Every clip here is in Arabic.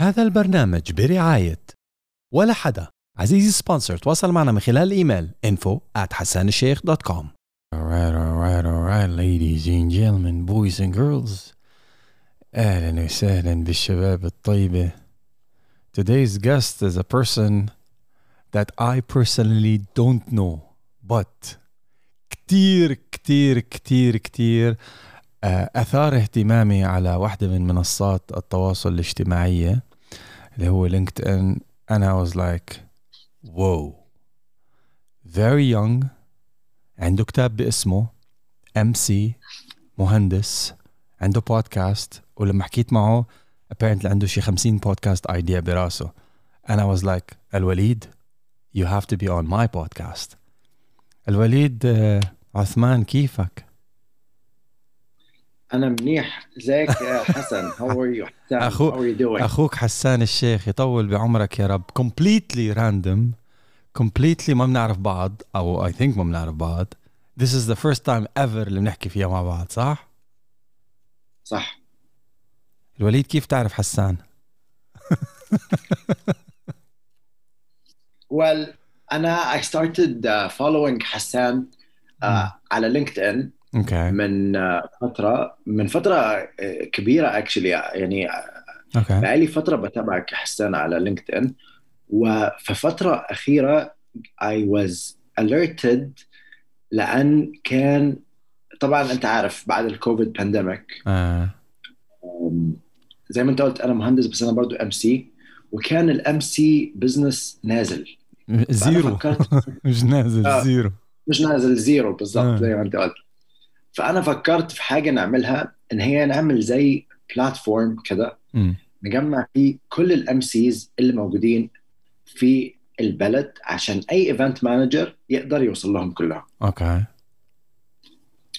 هذا البرنامج برعاية ولا حدا عزيزي سبونسر تواصل معنا من خلال الإيميل info at hassanalsheikh.com Alright, alright, alright, ladies and gentlemen, boys and girls. أهلا وسهلا بالشباب الطيبة. Today's guest is a person that I personally don't know, but كتير كتير كتير كتير أثار اهتمامي على واحدة من منصات التواصل الاجتماعية اللي هو LinkedIn and I was like whoa. Very young. عنده كتاب باسمه MC مهندس عنده بودكاست ولما حكيت معه apparently عنده شي 50 podcast idea براسه and I was like الوليد you have to be on my podcast. الوليد عثمان كيفك؟ أنا منيح ازيك يا حسن. how are you أخو... أخوك حسان الشيخ يطول بعمرك يا رب. completely random completely ما بنعرف بعض أو I think ما بنعرف بعض. This is the first time ever اللي بنحكي فيها مع بعض صح؟ صح. الوليد كيف تعرف حسان؟ well أنا I started uh, following حسان uh, على LinkedIn أوكي. من فترة من فترة كبيرة actually يعني أوكي. بقالي فترة بتابعك حسان على LinkedIn وفي فترة أخيرة I was alerted لأن كان طبعا أنت عارف بعد ال COVID pandemic آه. زي ما أنت قلت أنا مهندس بس أنا برضو MC وكان ال MC business نازل. زيرو. مش نازل آه. زيرو. مش نازل زيرو آه. بالظبط زي ما أنت قلت. فأنا فكرت في حاجة نعملها إن هي نعمل زي platform كده. نجمع فيه كل ال MCs اللي موجودين في البلد عشان أي event manager يقدر يوصل لهم كلهم أوكي.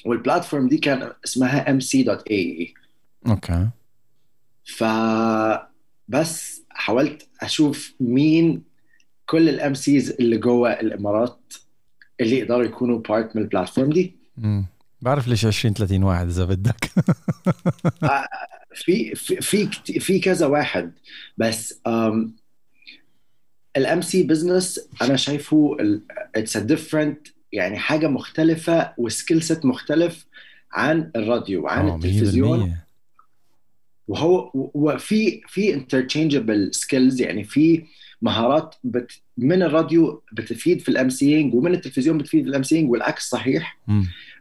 وال platform دي كان اسمها mc.ae أوكي. ف بس حاولت أشوف مين كل ال MCs اللي جوه الإمارات اللي يقدروا يكونوا part من ال platform دي. بعرف ليش 20 30 واحد إذا بدك في في في, في كذا واحد بس ال MC business أنا شايفه it's a different يعني حاجة مختلفة و skill set مختلف عن الراديو وعن آه، التلفزيون 100%. وهو وفي في interchangeable skills يعني في مهارات bit من الراديو بتفيد في ال MCing ومن التلفزيون بتفيد في ال MCing والعكس صحيح.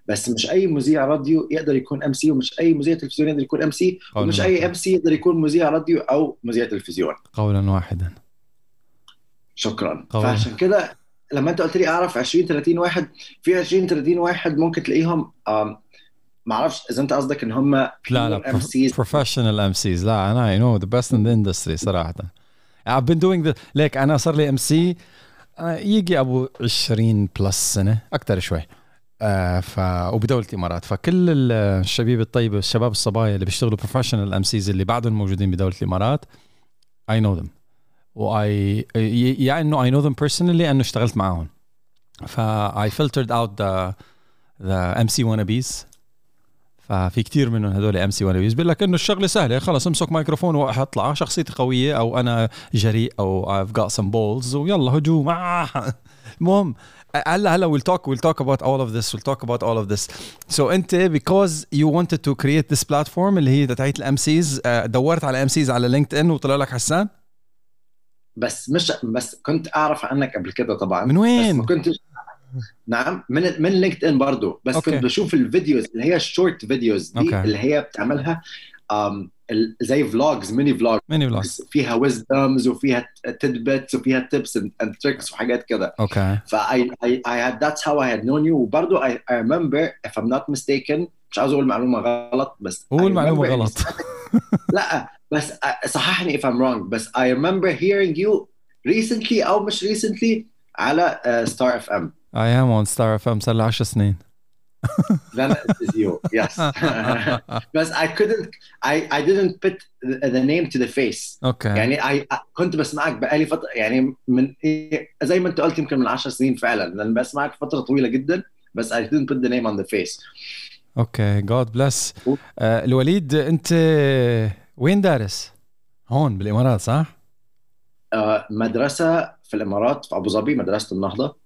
بس مش أي مذيع راديو يقدر يكون MC ومش أي مذيع تلفزيون يقدر يكون ام سي قولاً ومش أي. MC يقدر يكون مذيع راديو أو مذيع تلفزيون. قولا واحدا. شكرا. قوي. فعشان كده لما أنت قلت لي أعرف 20 30 واحد في 20 30 واحد ممكن تلاقيهم ما أعرفش إذا أنت قصدك إن هم لا لا ام سيز بروفيشنال ام سيز لا أنا I know the best in the industry صراحة. I've been doing the like أنا صار لي MC يجي أبو 20 plus سنة أكثر شوي. آه ف وبدولة الإمارات. فكل الشبيب الطيبه الشباب الصبايا اللي بيشتغلوا professional MCs اللي بعدهم موجودين بدولة الإمارات I know them واي يا إنه I know them personally إنه اشتغلت معاهم. ف I filtered out the the MC wannabes. ففي كتير منهم هدول MC wannabes بيقول لك إنه الشغلة سهلة خلص امسك ميكروفون واطلع شخصيتي قوية أو أنا جريء أو I've got some balls ويلا هجوم. آه. المهم هلا هلا we'll talk we'll talk about all of this we'll talk about all of this so انت because you wanted to create this platform اللي هي تاعت ال MCs دورت على MCs على LinkedIn وطلع لك حسان بس مش بس كنت أعرف عنك قبل كده طبعا من بس وين؟ ما كنتش نعم من من LinkedIn برضه بس أوكي. كنت بشوف ال videos اللي هي ال short videos دي أوكي. اللي هي بتعملها زي vlogs mini vlogs ماني بلاس فيها wisdoms وفيها tidbits وفيها tips and tricks وحاجات كده. أوكي ف I, I, I had that's how I had known you. وبرضه I, I remember if I'm not mistaken مش عاوز أقول معلومة غلط بس قول معلومة غلط. لا بس صححني if I'm wrong بس I remember hearing you recently أو مش recently على Star FM I am on Star FM صار لي 10 سنين. It is you. Yes. بس I couldn't I I didn't put the, name to the face. أوكي يعني I, I كنت بسمعك بقالي فترة يعني من زي ما أنت قلت يمكن من 10 سنين فعلا. لأن بسمعك فترة طويلة جدا بس I didn't put the name on the face. أوكي God bless الوليد أنت وين دارس؟ هون بالإمارات صح؟ آه، مدرسة في الإمارات في أبو ظبي مدرسة النهضة.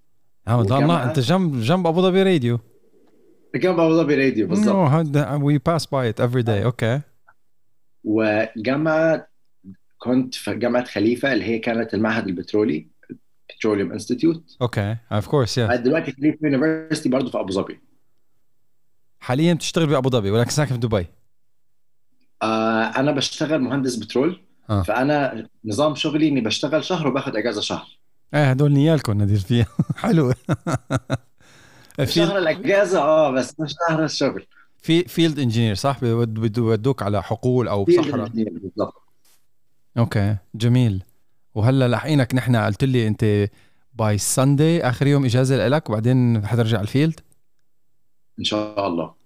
آه لا. أنت جنب جنب أبو ظبي راديو. جنب ابو ظبي راديو بالضبط we pass by it every day أوكي وجامعه كنت في جامعة خليفة اللي هي كانت المعهد البترولي Petroleum Institute أوكي of course yes دلوقتي خليفة University برضه في أبو ظبي. حاليا بتشتغل بابو ظبي ولكن ساكن في دبي. آه أنا بشتغل مهندس بترول. آه. فأنا نظام شغلي إني بشتغل شهر وباخذ إجازة شهر. إيه هدول نيالكم نادر فيها. حلو. شهر الأجازة آه بس مش شهر الشغل. في فيلد انجينير صح؟ بيودوك على حقول أو بصحراء بالضبط. okay جميل. وهلا لاحقينك نحن قلت لي أنت by Sunday آخر يوم إجازة لك وبعدين حترجع ال field إن شاء الله.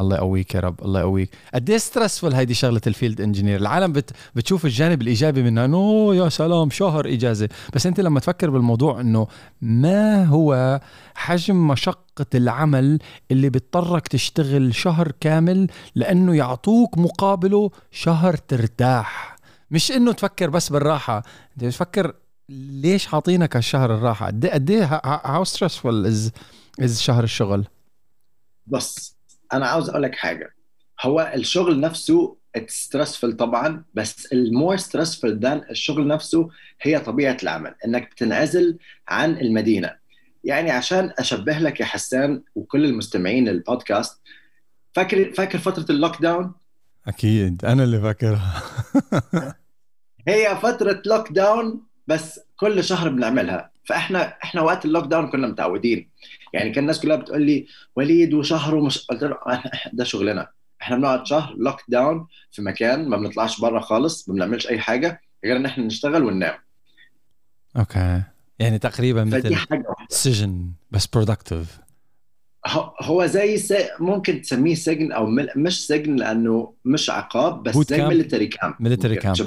الله يقويك يا رب الله يقويك. قد إيه stressful هيدي شغلة ال field engineer العالم بت بتشوف الجانب الإيجابي منها. إنه يا سلام شهر إجازة. بس أنت لما تفكر بالموضوع إنه ما هو حجم مشقة العمل اللي بيضطرك تشتغل شهر كامل لأنه يعطوك مقابله شهر ترتاح؟ مش إنه تفكر بس بالراحة. أنت بتفكر ليش حاطينك هالشهر الراحة؟ قد إيه قد إيه how stressful is is شهر الشغل؟ بس أنا عاوز أقول لك حاجة. هو الشغل نفسه stressful طبعا بس ال more stressful than الشغل نفسه هي طبيعة العمل إنك بتنعزل عن المدينة. يعني عشان أشبه لك يا حسان وكل المستمعين للبودكاست فاكر فاكر فترة ال lockdown أكيد أنا اللي فاكرها. هي فترة lockdown بس كل شهر بنعملها. فاحنا إحنا وقت ال lockdown كنا متعودين. يعني كان الناس كلها بتقول لي وليد وشهر ومش قلت له ده شغلنا. إحنا بنقعد شهر lockdown في مكان ما بنطلعش بره خالص ما بنعملش أي حاجة غير إن إحنا نشتغل وننام. okay. يعني تقريبا مثل واحدة. سجن بس productive هو- هو زي س... ممكن تسميه سجن أو مل... مش سجن لأنه مش عقاب بس زي camp. military camp camp،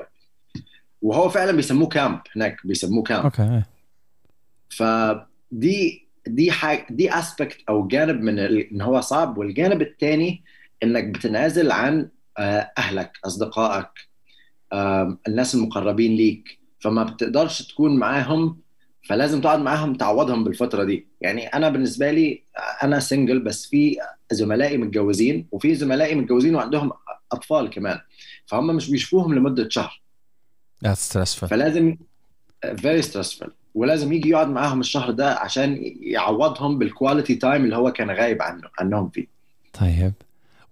آه. وهو فعلا بيسموه camp هناك بيسموه camp okay فدي دي حاجة دي aspect أو جانب من ال... إن هو صعب. والجانب الثاني إنك بتنعزل عن آه، أهلك أصدقائك الناس المقربين ليك. فما بتقدرش تكون معاهم فلازم تقعد معاهم تعوضهم بالفترة دي. يعني أنا بالنسبة لي أنا single بس في زملائي متجوزين وفي زملائي متجوزين وعندهم أطفال كمان. فهم مش بيشوفوهم لمدة شهر. that's stressful فلازم very stressful ولازم يجي يقعد معاهم الشهر ده عشان يعوضهم بال quality time اللي هو كان غايب عنه عنهم فيه. طيب.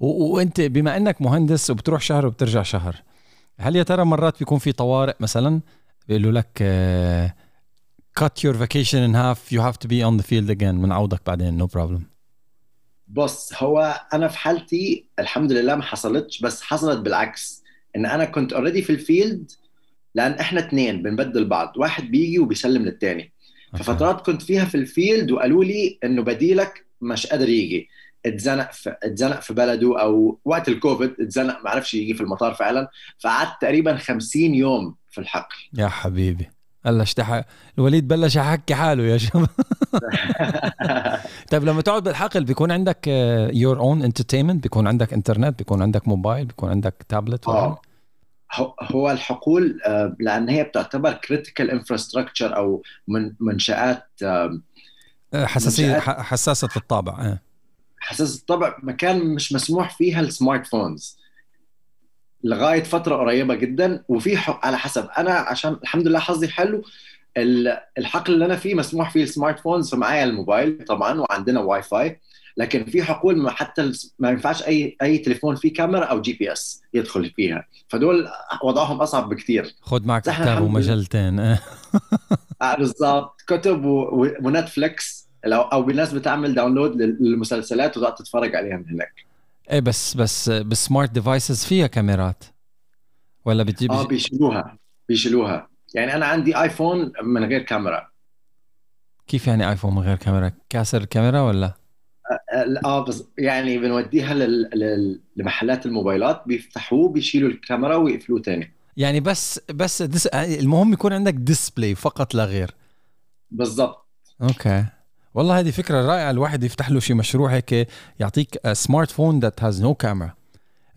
و- وانت بما انك مهندس وبتروح شهر وبترجع شهر هل يا ترى مرات بيكون في طوارئ مثلا؟ بيقولوا لك cut your vacation in half you have to be on the field again بنعوضك بعدين no problem. بص هو أنا في حالتي الحمد لله ما حصلتش بس حصلت بالعكس. إن أنا كنت already في ال field لأن إحنا اتنين بنبدل بعض واحد بيجي وبيسلم للتاني. okay. ففترات كنت فيها في ال field وقالوا لي إنه بديلك مش قادر يجي. اتزنق في اتزنق في بلده أو وقت الكوفيد اتزنق ما عرفش يجي في المطار فعلا. فقعدت تقريبا 50 يوم في الحقل. يا حبيبي. هلا اشتحى الوليد بلش يحكي حاله يا شباب. طيب لما تقعد بالحقل بيكون عندك your own entertainment بيكون عندك انترنت بيكون عندك موبايل بيكون عندك تابلت آه. هو- هو الحقول آه، لأن هي بتعتبر critical infrastructure أو من منشات آه، حساسية منشآت. حساسة الطابع آه حساس الطبع مكان مش مسموح فيها ال smart phones لغاية فترة قريبة جدا وفي على حسب أنا عشان الحمد لله حظي حلو ال- الحقل اللي أنا فيه مسموح فيه ال smart phones فمعايا الموبايل طبعا وعندنا واي فاي لكن في حقول ما حتى ما ينفعش أي أي تليفون فيه كاميرا أو GPS يدخل فيها. فدول وضعهم أصعب بكثير خد معك كتاب. ومجلتين. آه، بالضبط كتب و- و Netflix. لو أو ناس بتعمل download لل- للمسلسلات وتقعد تتفرج عليها من هناك. إيه بس بس بال smart devices فيها كاميرات؟ ولا بتجيب آه بيشيلوها. بيشيلوها. يعني أنا عندي iPhone من غير كاميرا. كيف يعني iPhone من غير كاميرا؟ كاسر الكاميرا ولا؟ آه يعني بنوديها لل... لل... لمحلات الموبايلات بيفتحوه بيشيلوا الكاميرا ويقفلوه تاني. يعني بس بس dis... المهم يكون عندك display فقط لا غير. بالضبط. okay. والله هذه فكرة رائعة الواحد يفتح له شيء مشروع هيك يعطيك smart phone that has no camera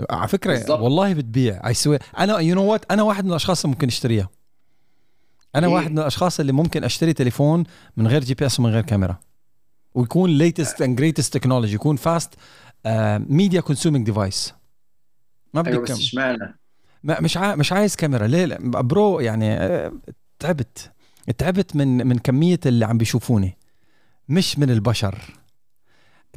على فكرة بالظبط. والله بتبيع. I swear أنا you know what أنا واحد من الأشخاص اللي ممكن أشتريها. أنا إيه؟ واحد من الأشخاص اللي ممكن أشتري تليفون من غير GPS ومن غير كاميرا. ويكون latest and greatest technology يكون fast media consuming device ما بدي بس كم... اشمعنى؟ ما مش عا... مش عايز كاميرا. ليه؟ لا، bro يعني آه، تعبت. تعبت من من كمية اللي عم بيشوفوني مش من البشر.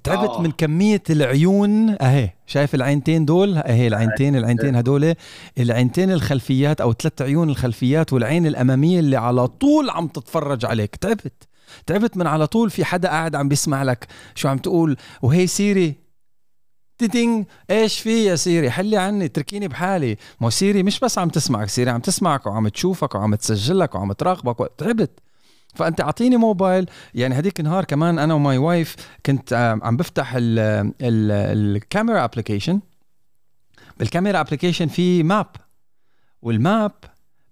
تعبت آه. من كمية العيون. أهي شايف العينتين دول؟ أهي العينتين العينتين هدول. العينتين الخلفيات أو ثلاث عيون الخلفيات والعين الأمامية اللي على طول عم تتفرج عليك. تعبت. تعبت من على طول في حدا قاعد عم بيسمع لك. شو عم تقول؟ وهي سيري. تيتينج إيش في يا سيري؟ حلي عني اتركيني بحالي. ما سيري مش بس عم تسمعك سيري عم تسمعك وعم تشوفك وعم تسجلك وعم تراقبك تعبت. فأنت أعطيني موبايل. يعني هديك النهار كمان أنا و my wife كنت عم بفتح ال- ال- ال camera application بال camera application في map وال map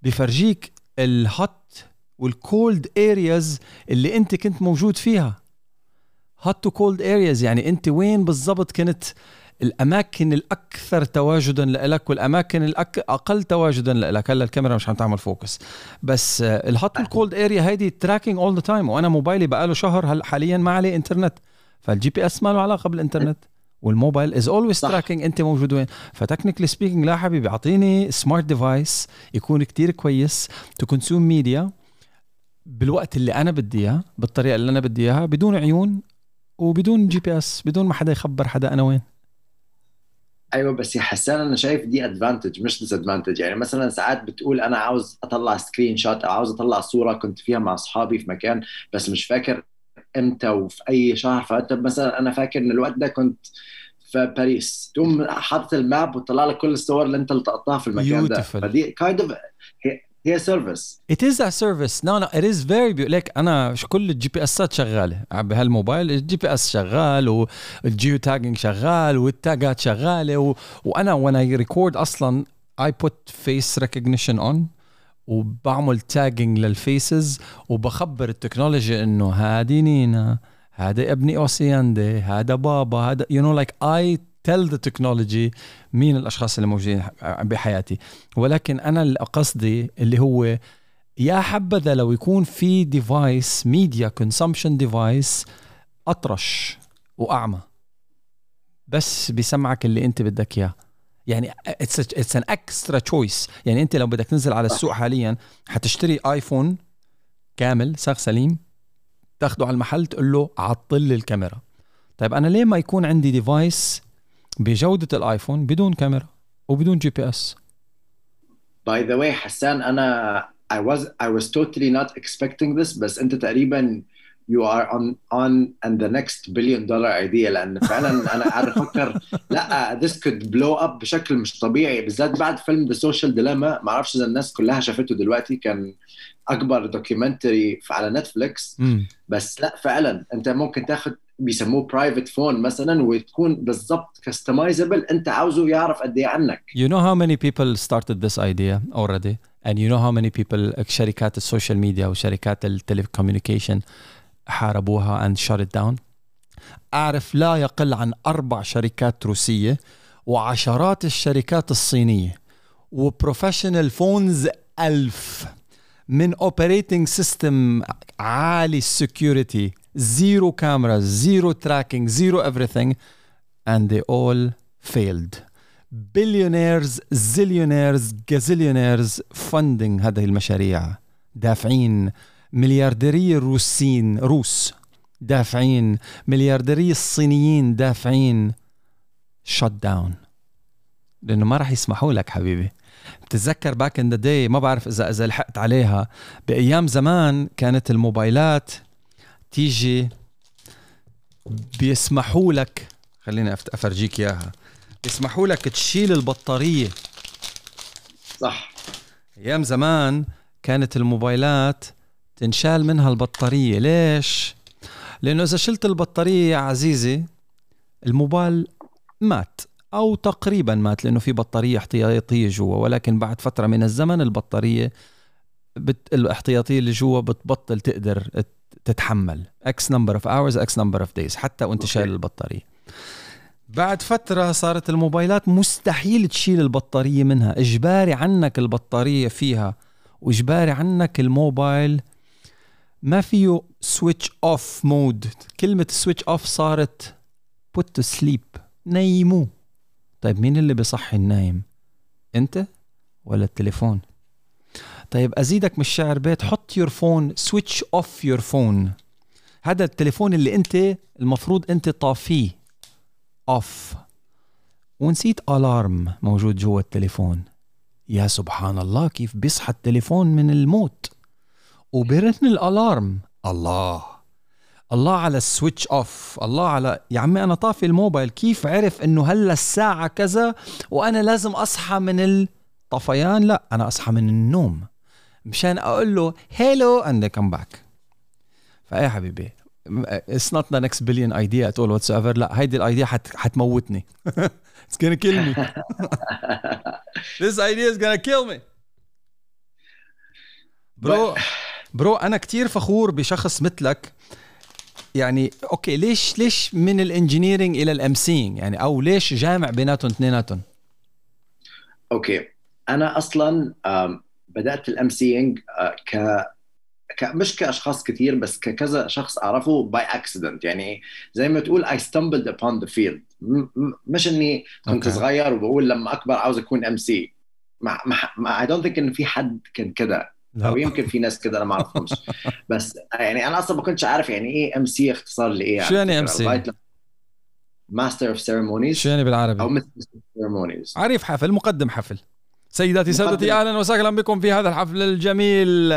بيفرجيك ال hot وال cold areas اللي انت كنت موجود فيها. hot to cold areas يعني انت وين بالضبط كنت؟ الأماكن الأكثر تواجدا لك والأماكن الاقل تواجدا لك هلا الكاميرا مش عم تعمل focus بس ال hot وال cold area هيدي tracking all the time وأنا موبايلي بقاله شهر هلا حاليا ما عليه انترنت فال GPS ما له علاقة بالانترنت والموبايل is always صح. tracking انت موجود وين. ف technically speaking لا حبيبي أعطيني smart device يكون كتير كويس to consume media بالوقت اللي أنا بدي إياه بالطريقة اللي أنا بدي إياها بدون عيون وبدون GPS بدون ما حدا يخبر حدا أنا وين. أيوه بس يا حسان أنا شايف دي advantage مش disadvantage يعني مثلا ساعات بتقول أنا عاوز أطلع screenshot أو عاوز أطلع صورة كنت فيها مع أصحابي في مكان بس مش فاكر إمتى وفي أي شهر. فأنت مثلا أنا فاكر إن الوقت ده كنت في باريس تقوم حاطط ال map وتطلع لك كل الصور اللي أنت التقطتها في المكان ده. فدي kind of هي هي service is a service. No no it is very beautiful ليك أنا كل ال GPS ات شغالة. بهالموبايل ال GPS شغال وال geotagging شغال وال tag ات شغالة و... وأنا وأنا record أصلا I put face recognition on وبعمل tagging لل faces وبخبر التكنولوجي إنه هادي نينا هذا ابني أوسياندي هذا بابا هذا you know like I tell the technology مين الأشخاص اللي موجودين بحياتي. ولكن أنا اللي قصدي اللي هو يا حبذا لو يكون في device media consumption device أطرش وأعمى. بس بيسمعك اللي أنت بدك إياه. يعني it's an extra choice يعني أنت لو بدك تنزل على السوق حاليا حتشتري iPhone كامل ساق سليم تاخده على المحل تقول له عطل لي الكاميرا. طيب أنا ليه ما يكون عندي device بجودة ال iPhone بدون كاميرا وبدون GPS. by the way حسان أنا I was I was totally not expecting this بس أنت تقريبا you are on on and the next billion dollar idea لأن فعلا أنا قاعد أفكر لأ this could blow up بشكل مش طبيعي بالذات بعد فيلم The Social Dilemma ما أعرفش إذا الناس كلها شافته دلوقتي كان أكبر documentary على Netflix بس لا فعلا أنت ممكن تاخد بيسموه private phone مثلا وتكون بالضبط customizable أنت عاوزه يعرف قد إيه عنك. You know how many people started this idea already? And you know how many people شركات ال social media وشركات ال telecommunication حاربوها and shut it down أعرف لا يقل عن أربع شركات روسية وعشرات الشركات الصينية و professional phones ألف. من operating system عالي ال security zero camera zero tracking zero everything. And they all failed. billionaires zillionaires gazillionaires funding هذه المشاريع. دافعين. مليارديري الروسيين روس. دافعين. مليارديري الصينيين دافعين. shut down لأنه ما راح يسمحوا لك حبيبي. بتتذكر back in the day ما بعرف اذا إذا لحقت عليها. بأيام زمان كانت الموبايلات تيجي بيسمحوا لك خليني أفرجيك إياها. بيسمحوا لك تشيل البطارية. صح. أيام زمان كانت الموبايلات تنشال منها البطارية. ليش؟ لأنه إذا شلت البطارية يا عزيزي الموبايل مات. أو تقريبا مات لأنه في بطارية احتياطية جوا ولكن بعد فترة من الزمن البطارية بت... الاحتياطية اللي جوا بتبطل تقدر تتحمل. X number of hours X number of days حتى وأنت. شايل البطارية. بعد فترة صارت الموبايلات مستحيل تشيل البطارية منها. إجباري عنك البطارية فيها وإجباري عنك الموبايل ما فيه switch off mode كلمة switch off صارت put to sleep. نيموه. طيب مين اللي بصحي النايم؟ انت ولا التليفون؟ طيب أزيدك من الشعر بيت حط your phone switch off your phone هذا التليفون اللي انت المفروض انت طافيه. off ونسيت alarm موجود جوا التليفون. يا سبحان الله كيف بيصحى التليفون من الموت. وبرن ال alarm الله. الله على ال switch off. الله على يا عمي أنا طافي الموبايل كيف عرف إنه هلأ الساعة كذا وأنا لازم أصحى من الطفيان؟ لا أنا أصحى من النوم مشان أقول له hello and come back فايه حبيبي it's not the next billion idea at all whatsoever. لا هيدي ال idea حت حتموتني. It's gonna kill me. This idea is gonna kill me. bro bro أنا كتير فخور بشخص مثلك. يعني okay ليش ليش من ال engineering إلى ال MCing؟ يعني أو ليش جامع بيناتهم اثنيناتهم؟ okay. أنا أصلا بدأت ال MCing ك مش كأشخاص كثير بس ككذا شخص أعرفه by accident يعني زي ما تقول I stumbled upon the field مش إني كنت okay. صغير وبقول لما أكبر عاوز أكون MC. I don't think إن في حد كان كده. أو يمكن في ناس كده أنا ما أعرفهمش. بس يعني أنا أصلا ما كنتش عارف يعني إيه MC اختصار لإيه شو يعني MC؟ master of ceremonies شو يعني بالعربي؟ أو ceremonies عريف حفل مقدم حفل. سيداتي سادتي أهلا وسهلا بكم في هذا الحفل الجميل.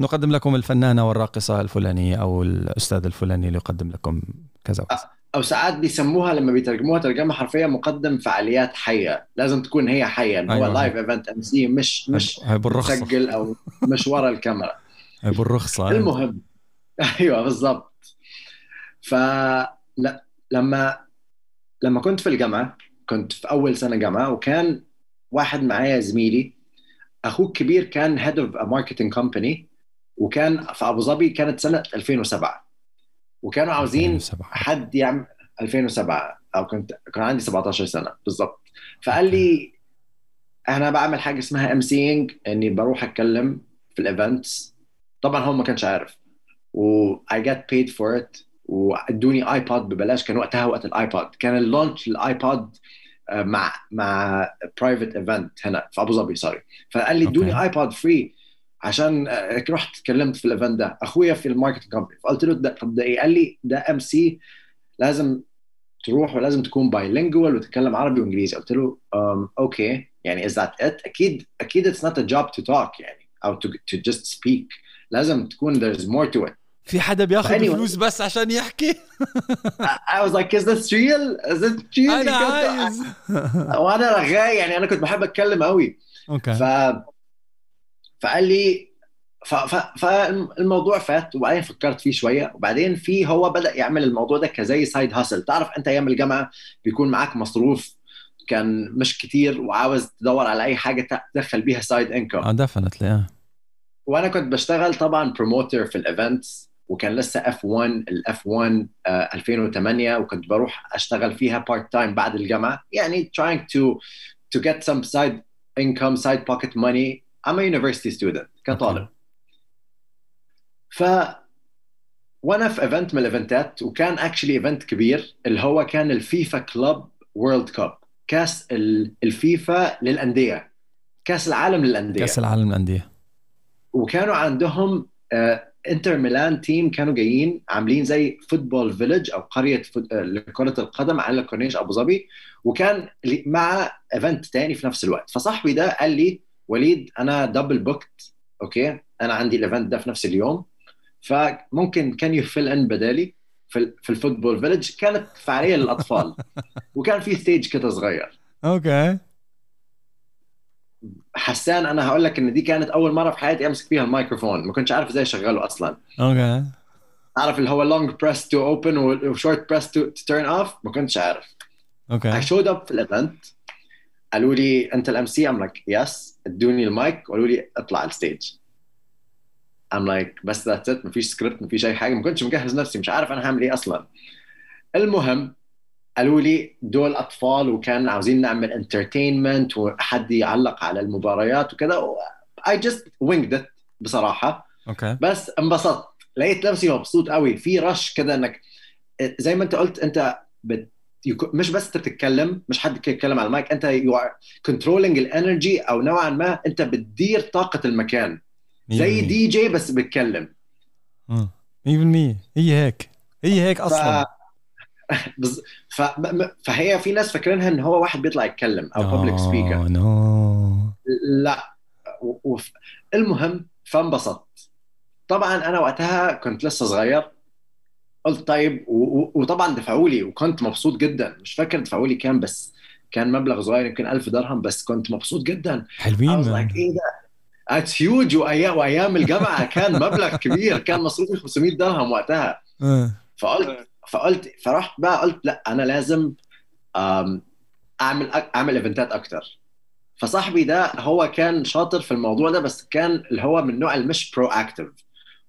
نقدم لكم الفنانة والراقصة الفلانية أو الأستاذ الفلاني اللي يقدم لكم كذا وكذا. أو ساعات بيسموها لما بيترجموها ترجمة حرفيا مقدم فعاليات حية. لازم تكون هي حية أيوة. هو live event MC مش مش مسجل أو مش ورا الكاميرا. هي بالرخصه المهم. أيوه بالضبط. ف لما لما كنت في الجامعة كنت في أول سنة جامعة وكان واحد معايا زميلي أخوه الكبير كان head of marketing company وكان في أبو ظبي كانت سنة 2007 وكانوا عاوزين 2007. حد يعمل 2007 أو كنت كان عندي 17 سنة. بالضبط فقال لي أنا بعمل حاجة اسمها emceeing إني بروح أتكلم في ال events طبعا هو ما كانش عارف. و I get paid for it. وادوني iPad ببلاش. كان وقتها وقت ال iPad كان ال launch لل iPad مع مع private event هنا في أبو ظبي sorry فقال لي ادوني iPad free عشان آه، رحت اتكلمت في ال event ده أخويا في ال marketing company فقلت له ده طب ده إيه؟ قال لي ده MC لازم تروح ولازم تكون bilingual وتتكلم عربي وإنجليزي. قلت له um, okay. يعني is that it أكيد أكيد it's not a job to talk يعني أو to to just speak لازم تكون there's more to it. في حدا بياخذ anyway. فلوس بس عشان يحكي؟ I was like is this real? Is it real أنا عايز. وأنا رغاي يعني أنا كنت بحب أتكلم قوي okay. ف فقال لي. فالموضوع فات وبعدين فكرت فيه شوية وبعدين في هو بدأ يعمل الموضوع ده كزي side hustle تعرف أنت أيام الجامعة بيكون معاك مصروف كان مش كتير وعاوز تدور على أي حاجة تدخل بيها side income آه definitely وأنا كنت بشتغل طبعا promoter في ال events وكان لسه F1 ال F1 2008 وكنت بروح أشتغل فيها part time بعد الجامعة. يعني trying to to get some side income side pocket money I'm a university student كطالب. okay. ف وأنا في event من الإيفنتات وكان actually event كبير اللي هو كان الفيفا Club World Cup كأس الفيفا للأندية. كأس العالم للأندية. كأس العالم للأندية. وكانوا عندهم انتر ميلان team كانوا جايين عاملين زي football village أو قرية لكرة القدم على كورنيش أبو ظبي. وكان مع event تاني في نفس الوقت. فصاحبي ده قال لي وليد أنا double booked okay؟ أنا عندي ال event ده في نفس اليوم. فممكن كان you fill in بدالي؟ في في ال football village كانت فعالية للأطفال. وكان في stage كده صغير. okay. حسان أنا هقول لك إن دي كانت أول مرة في حياتي أمسك فيها الميكروفون. ما كنتش عارف إزاي أشغله أصلا. okay. عارف اللي هو long press to open و short press to turn off ما كنتش عارف. okay. I showed up في ال event قالوا لي أنت ال MC I'm like yes ادوني المايك وقالوا لي اطلع على ال stage. ام لايك like, بس that's it مفيش سكريبت مفيش أي حاجة. ما كنتش مجهز نفسي مش عارف أنا هعمل إيه أصلا. المهم قالوا لي دول أطفال وكان عاوزين نعمل entertainment وحد يعلق على المباريات وكذا I just winged it بصراحة. okay بس انبسطت. لقيت نفسي مبسوط قوي. في rush كده إنك زي ما أنت قلت أنت بت... مش بس أنت بتتكلم مش حد يتكلم على المايك أنت you are controlling ال energy أو نوعا ما أنت بتدير طاقة المكان. زي دي جي بس بتكلم. 100% هي هيك. هي هيك أصلا. بز... ف... فهي في ناس فاكرينها إن هو واحد بيطلع يتكلم أو public speaker no لا. و... و... المهم فانبسطت. طبعا أنا وقتها كنت لسه صغير. قلت طيب. وطبعا دفعوا لي وكنت مبسوط جدا. مش فاكر دفعوا لي كام بس كان مبلغ صغير يمكن 1000 درهم بس كنت مبسوط جدا. حلوين like إيه ده؟ اتس هيوج وايام وأيام الجامعة كان مبلغ كبير كان مصروفي 500 درهم وقتها. آه. فقلت فقلت فرحت بقى قلت لا أنا لازم أعمل أعمل ايفنتات أكتر. فصاحبي ده هو كان شاطر في الموضوع ده بس كان اللي هو من النوع المش proactive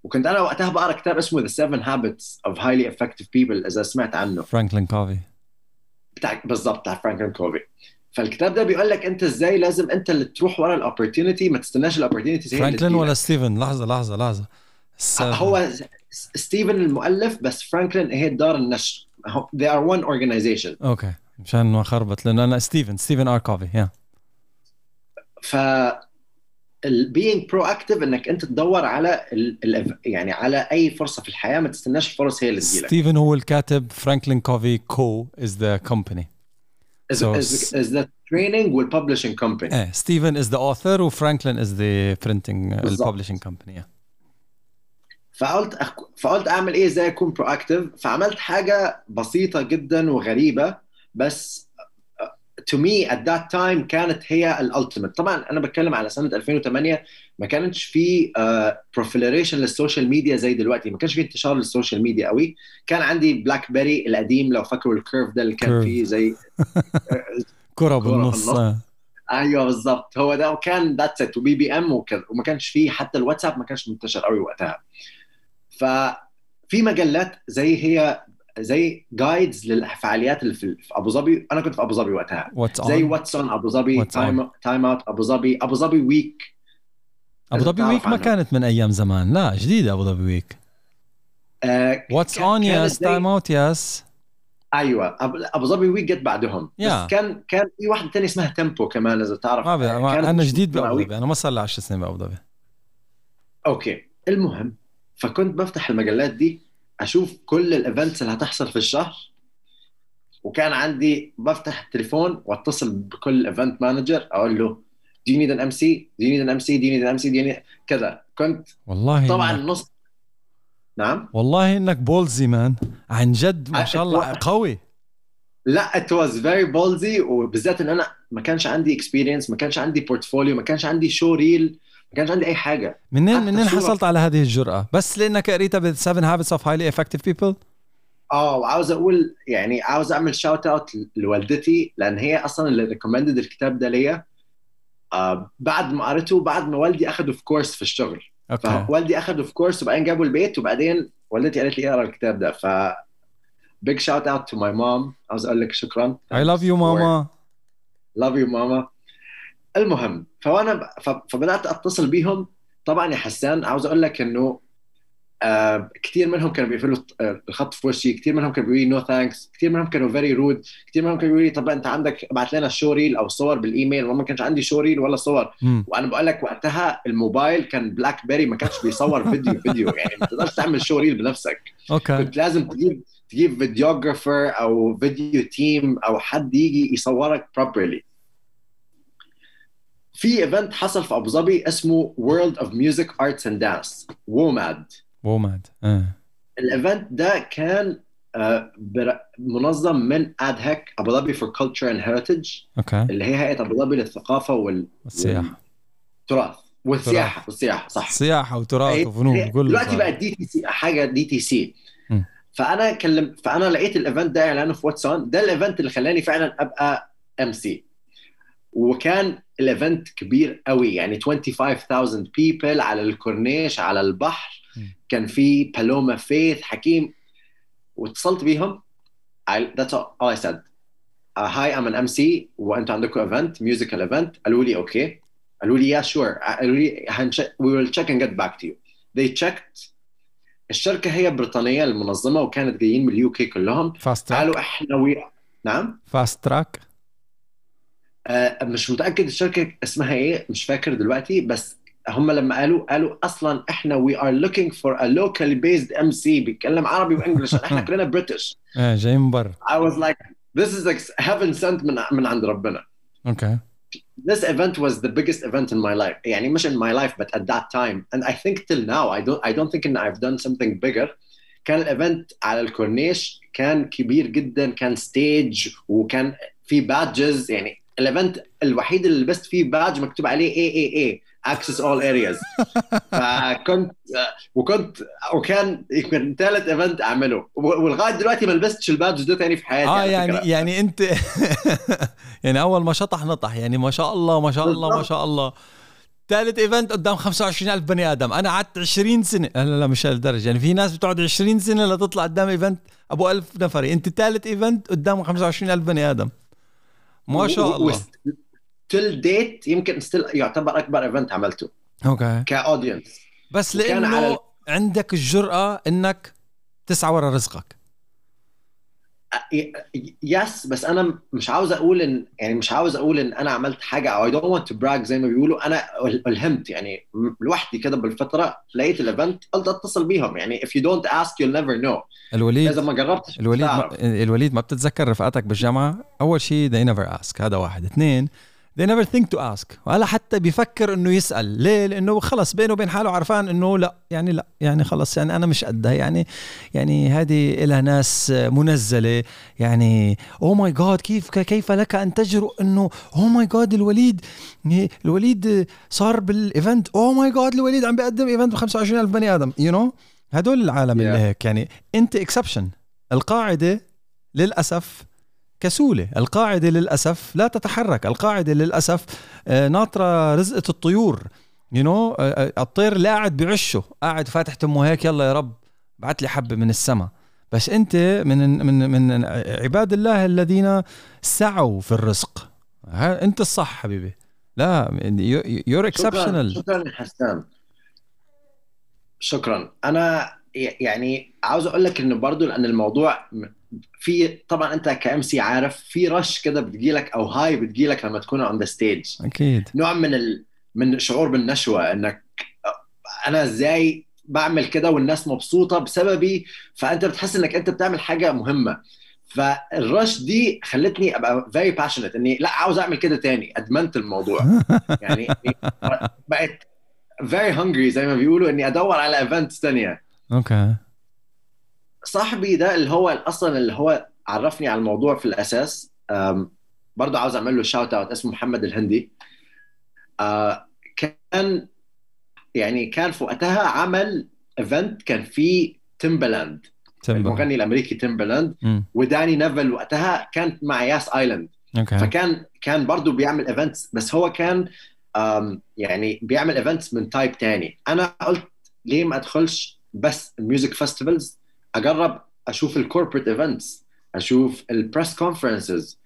وكنت أنا وقتها بقرأ كتاب اسمه The Seven Habits of Highly Effective People إذا سمعت عنه. فرانكلين كوفي بتاع بالظبط بتاع فرانكلين كوفي فالكتاب ده بيقول لك أنت إزاي لازم أنت اللي تروح ورا ال opportunity ما تستناش اللي فرانكلين. ولا ستيفن لحظة لحظة لحظة. الس- هو س- ستيفن المؤلف بس فرانكلين هي دار النشر. هو- they are one organization. okay مشان ما خربط لأنه أنا ستيفن ستيفن R كوفي يا ف being proactive إنك أنت تدور على ال يعني على أي فرصة في الحياة ما تستناش الفرص هي اللي تجيلك. ستيفن هو الكاتب فرانكلين كوفي كو is the company is, So- is, is the training وال publishing company. إيه ستيفن is the author وفرانكلين is the بالضبط. ال publishing company فقلت أخ... فقلت أعمل إيه إزاي أكون proactive فعملت حاجة بسيطة جدا وغريبة بس to me at that time كانت هي ال ultimate طبعا أنا بتكلم على سنة 2008 ما كانش في proliferation لل social media زي دلوقتي. ما كانش في انتشار لل social media قوي. كان عندي بلاك بيري القديم لو فاكروا ال Curve ده اللي كان. فيه زي كرة بالنص. آه. أيوه بالظبط. هو ده وكان that's it و BBM وكذا. وما كانش فيه حتى الواتساب ما كانش منتشر قوي وقتها. ففي مجلات زي هي زي guides للفعاليات اللي في أبو ظبي. أنا كنت في أبو ظبي وقتها. زي What's On أبو ظبي Time Out أبو ظبي. أبو ظبي Week أبو ظبي Week ما. كانت من أيام زمان. لا جديدة أبو ظبي Week What's On yes Time Out yes أيوه. أبو ظبي Week جت بعدهم. Yeah. بس كان كان في واحدة ثانية اسمها تيمبو كمان اذا تعرف. ما بي- أنا جديد بأبو. ظبي. أنا ما صار لي 10 سنين بأبو ظبي. okay. المهم فكنت بفتح المجلات دي. أشوف كل ال events اللي هتحصل في الشهر وكان عندي بفتح التليفون واتصل بكل event manager أقول له need an MC do you need an MC do you need an MC do you need كذا. كنت والله طبعا إنك نص نعم؟ والله إنك ballsy man عن جد ما شاء الله قوي. لا it was very ballsy وبالذات إن أنا ما كانش عندي experience ما كانش عندي portfolio ما كانش عندي showreel ما كانش عندي أي حاجة. منين منين حصلت على هذه الجرأة؟ بس لأنك قريتها ب 7 habits of highly effective people آه وعاوز أقول يعني عاوز أعمل shout out لوالدتي لأن هي أصلا اللي recommended الكتاب ده ليا. آه بعد ما قريته بعد ما والدي أخده في كورس في الشغل. okay. فوالدي أخده في كورس وبعدين جابه البيت وبعدين والدتي قالت لي اقرأ الكتاب ده. ف big shout out to my mom. عاوز أقول لك شكرا. I love you ماما. Love you ماما. المهم فأنا فبدأت أتصل بيهم. طبعا يا حسان عاوز أقول لك إنه آه كثير منهم كانوا بيقفلوا آه، الخط في وشي. كثير منهم كانوا بيقولوا no thanks كثير منهم كانوا very rude كثير منهم كانوا بيقولوا لي طب أنت عندك ابعت لنا showreel أو صور بالإيميل. وما كانش عندي showreel ولا صور. وأنا بقول لك وقتها الموبايل كان BlackBerry ما كانش بيصور فيديو فيديو. يعني ما تقدرش تعمل showreel بنفسك. okay. كنت لازم تجيب تجيب videographer أو video team أو حد يجي يصورك properly. في event حصل في أبو ظبي اسمه World of Music Arts and Dance WOMAD WOMAD آه. ال event ده كان آه، منظم من ADACH أبو ظبي for culture and heritage okay. اللي هي هيئة أبو ظبي للثقافة وال- السياحة والتراث. والسياحة والسياحة صح. سياحة وتراث هي- وفنون هي كله دلوقتي. بقت DTC حاجة DTC. فأنا كلم فأنا لقيت ال event ده إعلانه في What's On ده ال event اللي خلاني فعلا أبقى MC وكان ال event كبير قوي. يعني 25000 people على الكورنيش على البحر. كان في بالوما فيث حكيم. واتصلت بيهم. I, that's all, all I said. Uh, hi I'm an MC وأنتم عندكم event musical event. قالوا لي okay قالوا لي yeah sure. قالوا لي we will check and get back to you. They checked. الشركة هي بريطانية المنظمة وكانت جايين من ال UK كلهم. fast track قالوا إحنا we نعم؟ fast track مش متأكد الشركة اسمها إيه مش فاكر دلوقتي بس هم لما قالوا قالوا أصلا إحنا we are looking for a locally based MC بيتكلم عربي و English إحنا كلنا British إيه جاي من برا. I was like this is like heaven sent من من عند ربنا. okay this event was the biggest event in my life. يعني مش in my life but at that time. And I think till now I don't I don't think I've done something bigger. كان ال event على الكورنيش كان كبير جدا كان stage وكان في badges يعني ال event الوحيد اللي لبست فيه badge مكتوب عليه AAA access all areas. فكنت وكنت وكان يمكن ثالث event أعمله. ولغاية دلوقتي ما لبستش ال badge ده تاني في حياتي آه يعني فكرة. يعني أنت يعني أول ما شطح نطح. يعني ما شاء الله ما شاء الله ما. شاء الله. ثالث event قدام 25000 بني آدم. أنا قعدت 20 سنة. لا لا مش هالدرجه يعني في ناس بتقعد 20 سنة لتطلع قدام event أبو 1000 نفري. أنت ثالث event قدام 25000 بني آدم. ما شاء الله. till date يمكن still يعتبر أكبر event عملته. okay. ك audience بس لأنه على عندك الجرأة إنك تسعى ورا رزقك. yes بس أنا مش عاوز أقول إن يعني مش عاوز أقول إن أنا عملت حاجة أو I don't want to brag زي ما بيقولوا. أنا الهمت يعني لوحدي كده بالفترة لقيت ال event قلت أتصل بيهم. يعني if you don't ask you'll never know. الوليد إذا ما جربتش الوليد ما. الوليد ما بتتذكر رفقاتك بالجامعة؟ أول شيء they never ask هذا واحد. اثنين they never think to ask. ولا حتى بيفكر إنه يسأل. ليه؟ لإنه خلص بينه وبين حاله عرفان إنه لا يعني لا يعني خلص يعني أنا مش قدها. يعني يعني هذه لها ناس منزلة. يعني oh my God كيف كيف لك أن تجرؤ إنه oh my God الوليد الوليد صار بال event oh my God الوليد عم بيقدم event ب 25000 بني آدم. you you know? هدول العالم اللي Yeah. هيك. يعني أنت exception القاعدة للأسف كسولة. القاعدة للأسف لا تتحرك. القاعدة للأسف آه، ناطرة رزقة الطيور. you know الطير اللي قاعد بعشه قاعد فاتح تمه هيك يلا يا رب بعت لي حبة من السماء بس أنت من من من عباد الله الذين سعوا في الرزق. أنت الصح حبيبي. لا you're exceptional شكرا حسام. شكرا. أنا يعني عاوز أقول لك إنه برضو لأن الموضوع في طبعا أنت ك MC عارف في rush كده بتجيلك أو high بتجيلك لما تكون on the stage أكيد. نوع من ال... من شعور بالنشوة إنك أنا إزاي بعمل كده والناس مبسوطة بسببي فأنت بتحس إنك أنت بتعمل حاجة مهمة. فال rush دي خلتني أبقى very passionate إني لا عاوز أعمل كده تاني. أدمنت الموضوع. يعني بقيت very hungry زي ما بيقولوا إني أدور على events تانية. okay صاحبي ده اللي هو أصلا اللي هو عرفني على الموضوع في الأساس برضه عاوز أعمل له shout out اسمه محمد الهندي. آه، كان يعني كان في وقتها عمل event كان فيه تيمبلاند المغني الأمريكي تيمبلاند. وداني نيفل وقتها كانت مع ياس ايلاند okay. فكان كان برضه بيعمل events بس هو كان يعني بيعمل events من type تاني. أنا قلت ليه ما أدخلش بس ال music festivals أجرب أشوف ال corporate events أشوف ال press conferences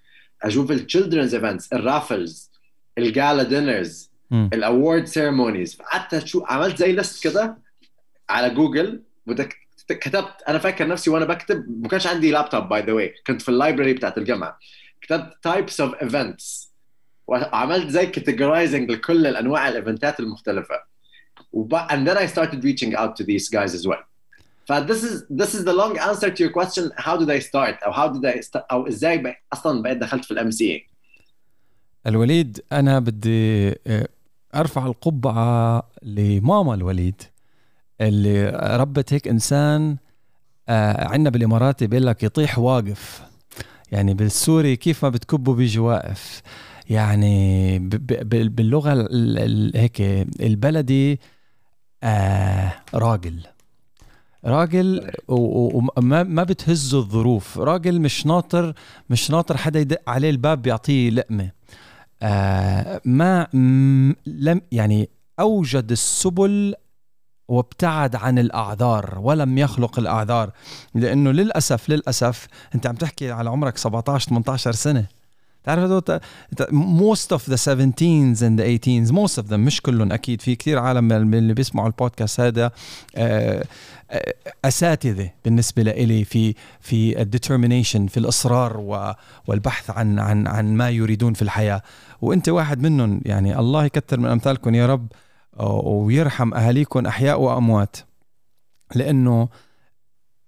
أشوف ال children's events ال raffles ال gala dinners. ال award ceremonies فقعدت أشوف عملت زي list كده على جوجل كتبت أنا فاكر نفسي وأنا بكتب ما كانش عندي laptop by the way كنت في ال library بتاعت الجامعة. كتبت types of events وعملت زي categorizing لكل الأنواع ال event ات المختلفة. وب... and then I started reaching out to these guys as well. ف this is this is the long answer to your question how did I start? أو how did I start أو إزاي بقى أصلا بقيت دخلت في الام سي الوليد أنا بدي آه، أرفع القبعة لماما الوليد اللي ربت هيك إنسان آه، عندنا بالاماراتي بيقول لك يطيح واقف. يعني بالسوري كيف ما بتكبه بيجي واقف. يعني باللغة ال- ال- هيك البلدي آه راجل. راجل وما ما بتهزه الظروف. راجل مش ناطر مش ناطر حدا يدق عليه الباب بيعطيه لقمة. آه ما لم يعني أوجد السبل وابتعد عن الأعذار ولم يخلق الأعذار لأنه للاسف للأسف أنت عم تحكي على عمرك 17 18 سنة. تعرف most of the 17s and the 18s most of them مش كلهم أكيد في كثير عالم اللي بيسمعوا البودكاست هذا آه، آه، أساتذة بالنسبة لي في في الديترمينيشن في الإصرار والبحث عن عن عن ما يريدون في الحياة. وأنت واحد منهم يعني الله يكثر من أمثالكم يا رب ويرحم أهاليكم أحياء وأموات. لأنه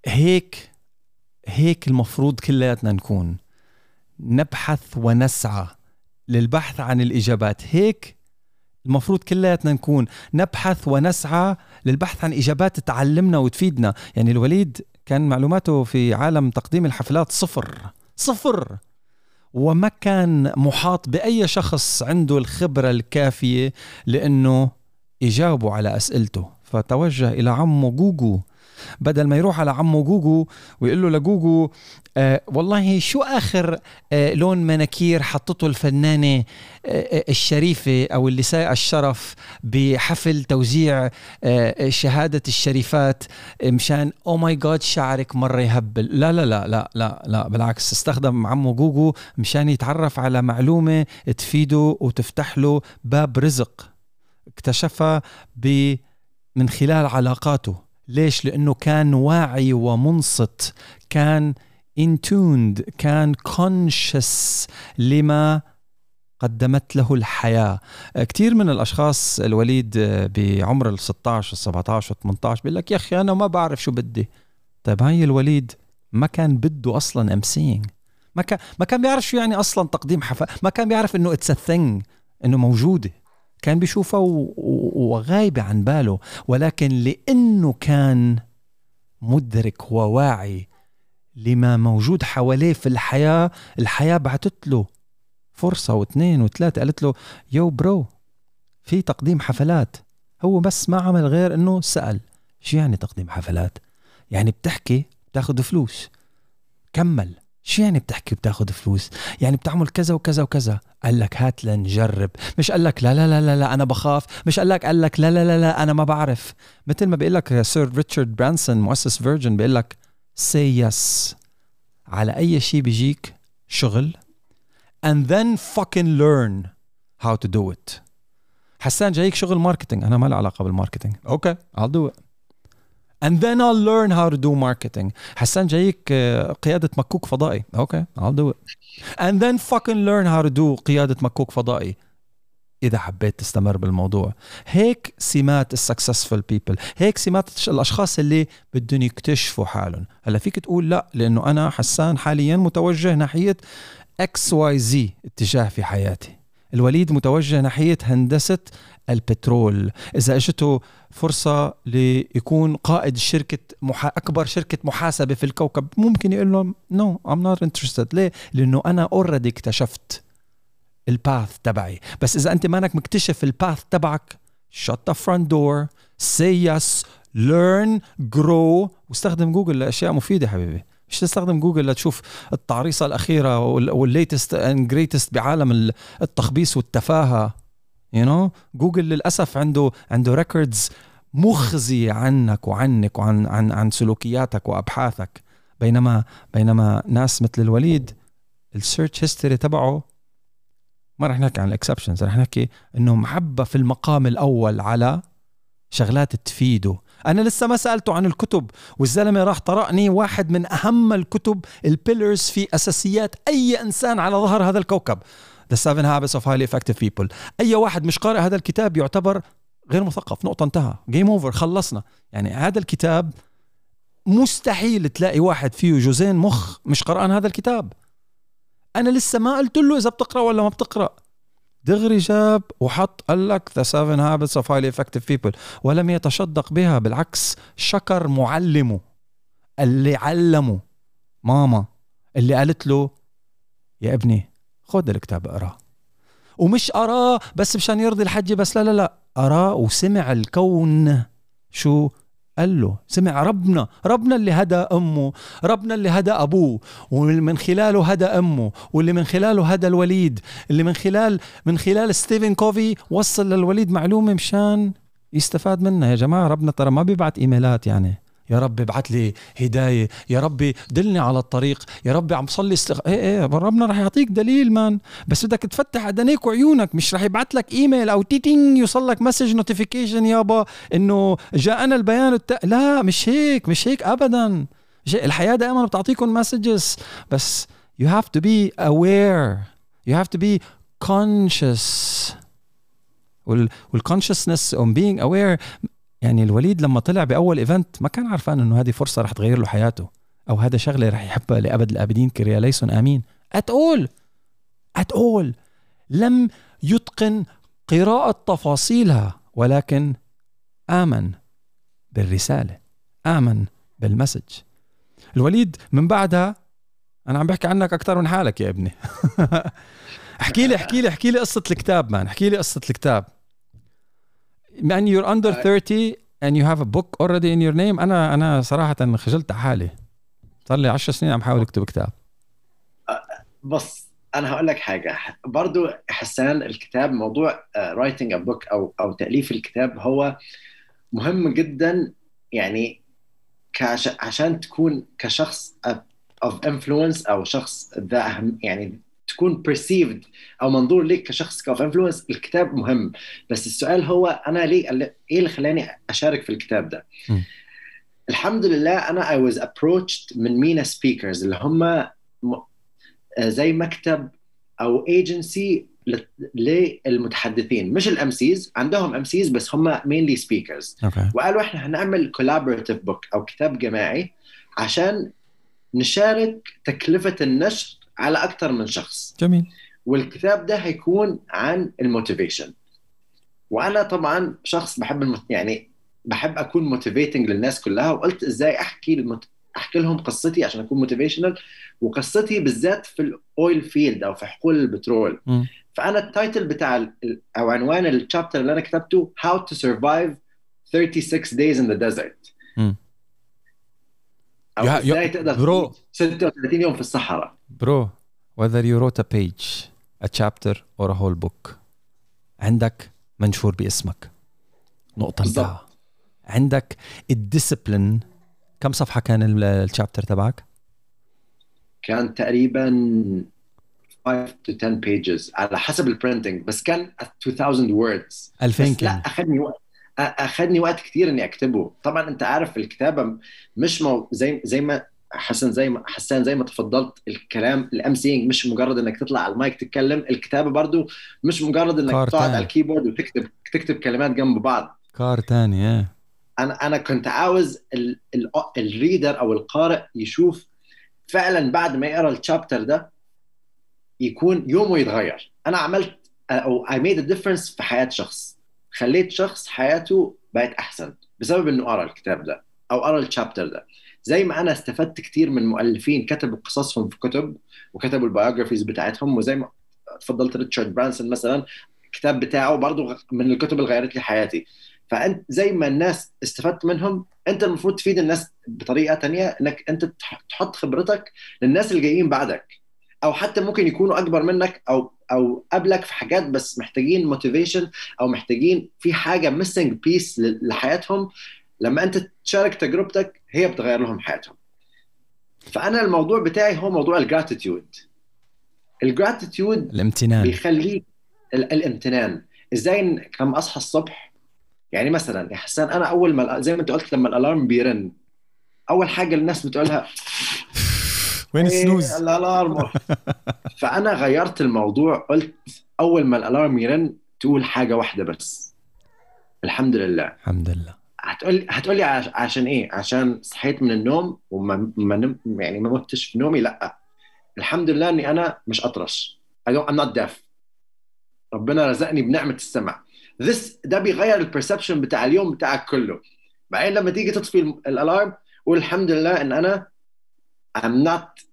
هيك هيك المفروض كلياتنا نكون. نبحث ونسعى للبحث عن الإجابات. هيك المفروض كلياتنا نكون نبحث ونسعى للبحث عن إجابات تعلمنا وتفيدنا. يعني الوليد كان معلوماته في عالم تقديم الحفلات صفر. صفر! وما كان محاط بأي شخص عنده الخبرة الكافية لأنه يجاوبوا على أسئلته. فتوجه إلى عمه جوجو. بدل ما يروح على عمه جوجو ويقول له لجوجو آه والله شو آخر آه لون مناكير حطته الفنانة آه, آه، الشريفة أو اللي سايقة الشرف بحفل توزيع آه شهادة الشريفات مشان oh my god شعرك مرة يهبل. لا لا لا لا لا لا بالعكس استخدم عمه جوجو مشان يتعرف على معلومة تفيده وتفتح له باب رزق اكتشفها من خلال علاقاته. ليش؟ لأنه كان واعي ومنصت كان intuned كان conscious لما قدمت له الحياة. كثير من الأشخاص الوليد بعمر ال 16 و 17 و 18 بيقول لك يا أخي أنا ما بعرف شو بدي. طيب هاي الوليد ما كان بده أصلا امسينج ما كان ما كان بيعرف شو يعني أصلا تقديم حفلة ما كان بيعرف إنه it's a thing إنه موجودة. كان بيشوفها وغايبة عن باله ولكن لأنه كان مدرك وواعي لما موجود حواليه في الحياة الحياة بعتت له فرصة واثنين وثلاثة قالت له yo bro في تقديم حفلات. هو بس ما عمل غير إنه سأل شو يعني تقديم حفلات؟ يعني بتحكي بتاخذ فلوس كمل. شو يعني بتحكي بتاخذ فلوس؟ يعني بتعمل كذا وكذا وكذا. قال لك هات لنجرب. مش قال لك لا لا لا لا, لا أنا بخاف. مش قال لك قال لك لا لا لا لا أنا ما بعرف. مثل ما بيقول لك Sir ريتشارد برانسون مؤسس فيرجن بيقول لك say yes. على أي شيء بيجيك شغل and then fucking learn how to do it. حسان جايك شغل marketing أنا ما له علاقة بال marketing okay I'll do it. And then I'll learn how to do marketing. حسان جايك آه، قيادة مكوك فضائي. okay I'll do it. And then fucking learn how to do قيادة مكوك فضائي. إذا حبيت تستمر بالموضوع. هيك سمات ال successful people هيك سمات الأشخاص اللي بدهم يكتشفوا حالهم. هلا فيك تقول لا لأنه أنا حسان حاليا متوجه ناحية X Y Z اتجاه في حياتي. الوليد متوجه ناحية هندسة البترول. إذا إجته فرصة ليكون قائد شركة محا... أكبر شركة محاسبة في الكوكب. ممكن يقول لهم no I'm not interested ليه؟ لأنه أنا already اكتشفت ال path تبعي. بس إذا أنت مانك مكتشف ال path تبعك shut the front door say yes learn grow. واستخدم جوجل لأشياء مفيدة حبيبي. مش تستخدم جوجل لتشوف التعريصة الأخيرة وال latest and greatest بعالم التخبيص والتفاهة. you you know? جوجل للأسف عنده عنده records مخزية عنك وعنك وعن عن عن سلوكياتك وأبحاثك. بينما بينما ناس مثل الوليد ال search history تبعه ما رح نحكي عن ال exceptions رح نحكي إنه محبة في المقام الأول على شغلات تفيده. أنا لسه ما سألته عن الكتب والزلمة راح طرقني واحد من أهم الكتب ال pillars في أساسيات أي إنسان على ظهر هذا الكوكب. The Seven Habits of Highly Effective People. أي واحد مش قارئ هذا الكتاب يعتبر غير مثقف. نقطة انتهى. game over خلصنا. يعني هذا الكتاب مستحيل تلاقي واحد فيه جوزين مخ مش قرآن هذا الكتاب. أنا لسه ما قلت له إذا بتقرأ ولا ما بتقرأ. دغري جاب وحط قال لك The Seven Habits of Highly Effective People. ولم يتشدق بها. بالعكس شكر معلمه اللي علمه. ماما اللي قالت له يا ابني خذ الكتاب اقراه ومش قراه بس مشان يرضي الحج بس لا لا لا. قراه وسمع الكون شو قال له. سمع ربنا ربنا اللي هدى أمه ربنا اللي هدى أبوه ومن خلاله هدى أمه واللي من خلاله هدى الوليد اللي من خلال من خلال ستيفن كوفي وصل للوليد معلومة مشان يستفاد منها. يا جماعة ربنا ترى ما بيبعت إيميلات يعني. يا رب ابعت لي هداية. يا رب دلني على الطريق. يا رب عم صلي استغ... إيه إيه ربنا رح يعطيك دليل man بس بدك تفتح إدنيك وعيونك. مش رح يبعت لك ايميل أو تيتين يوصل لك message notification يابا إنه جاءنا البيان الت... لا مش هيك مش هيك ابدا. الحياة دائما بتعطيكم messages بس you have to be aware. You have to be conscious. وال consciousness on being aware يعني الوليد لما طلع بأول event ما كان عارفان إنه هذه فرصة رح تغير له حياته أو هذا شغلة رح يحبها لأبد الأبدين كيرياليسون آمين. at all at all لم يتقن قراءة تفاصيلها ولكن آمن بالرسالة آمن بال message. الوليد من بعدها أنا عم بحكي عنك أكثر من حالك يا ابني. احكي لي احكي لي احكي لي قصة الكتاب man احكي لي قصة الكتاب. Man you're under 30 and you have a book already in your name. أنا أنا صراحة خجلت على حالي. صار لي 10 سنين عم حاول أكتب كتاب. بص أنا هقول لك حاجة. برضو حسان الكتاب موضوع writing a book أو أو تأليف الكتاب هو مهم جدا. يعني كعش... عشان تكون كشخص of influence أو شخص ذا يعني تكون perceived أو منظور ليك كشخص of influence الكتاب مهم بس السؤال هو أنا ليه إيه اللي خلاني أشارك في الكتاب ده؟ م. الحمد لله أنا I was approached من مينا speakers اللي هم زي مكتب أو ايجنسي للمتحدثين مش ال MCs عندهم MCs بس هم mainly speakers وقالوا إحنا هنعمل collaborative book أو كتاب جماعي عشان نشارك تكلفة النشر على أكثر من شخص. جميل. والكتاب ده هيكون عن ال motivation. وأنا طبعا شخص بحب المت... يعني بحب أكون motivating للناس كلها وقلت إزاي أحكي المت... أحكي لهم قصتي عشان أكون motivational وقصتي بالذات في ال oil field أو في حقول البترول. م. فأنا ال title بتاع ال... أو عنوان ال chapter اللي أنا كتبته How to Survive 36 Days in the Desert. م. أو إزاي تقدر bro. 36 يوم في الصحراء. bro whether you wrote a page a chapter or a whole book. عندك منشور باسمك. نقطة انتهى. عندك ال discipline كم صفحة كان ال chapter تبعك؟ كان تقريبا 5 to 10 pages على حسب ال printing بس كان 2000 words. 2000 كان لا أخذني وقت. اخذني وقت كتير إني أكتبه. طبعا أنت عارف الكتابة مش مو زي زي ما حسن زي ما حسان زي ما تفضلت الكلام ال MCing مش مجرد إنك تطلع على المايك تتكلم الكتابة برضو مش مجرد إنك تقعد على ال keyboard وتكتب تكتب كلمات جنب بعض. كار تاني أنا أنا كنت عاوز ال ال ال reader أو القارئ يشوف فعلا بعد ما يقرأ ال chapter ده يكون يومه يتغير. أنا عملت أو I made a difference في حياة شخص. خليت شخص حياته بقت أحسن بسبب إنه قرأ الكتاب ده أو قرأ ال chapter ده. زي ما أنا استفدت كتير من مؤلفين كتبوا قصصهم في كتب وكتبوا ال biographies بتاعتهم وزي ما تفضلت ريتشارد برانسون مثلا الكتاب بتاعه برضه من الكتب اللي غيرت لي حياتي. فأنت زي ما الناس استفدت منهم أنت المفروض تفيد الناس بطريقة تانية إنك أنت تحط خبرتك للناس اللي جايين بعدك. أو حتى ممكن يكونوا أكبر منك أو أو قبلك في حاجات بس محتاجين motivation أو محتاجين في حاجة missing piece لحياتهم لما أنت تشارك تجربتك هي بتغير لهم حياتهم. فأنا الموضوع بتاعي هو موضوع ال gratitude ال gratitude الامتنان. بيخليك الامتنان. إزاي لما أصحى الصبح؟ يعني مثلا يا حسان أنا أول ما زي ما أنت قلت لما ال alarm بيرن أول حاجة الناس بتقولها وين السنوز؟ إيه الألارم. فأنا غيرت الموضوع قلت أول ما الألارم يرن تقول حاجة واحدة بس. الحمد لله. الحمد لله. هتقول هتقول لي عشان إيه؟ عشان صحيت من النوم وما ما نم يعني ما متش في نومي لأ. الحمد لله إني أنا مش أطرش. I don't, I'm not deaf. ربنا رزقني بنعمة السمع. This ده بيغير البرسبشن بتاع اليوم بتاعك كله. بعدين لما تيجي تطفي ال alarm قول الحمد لله إن أنا I'm not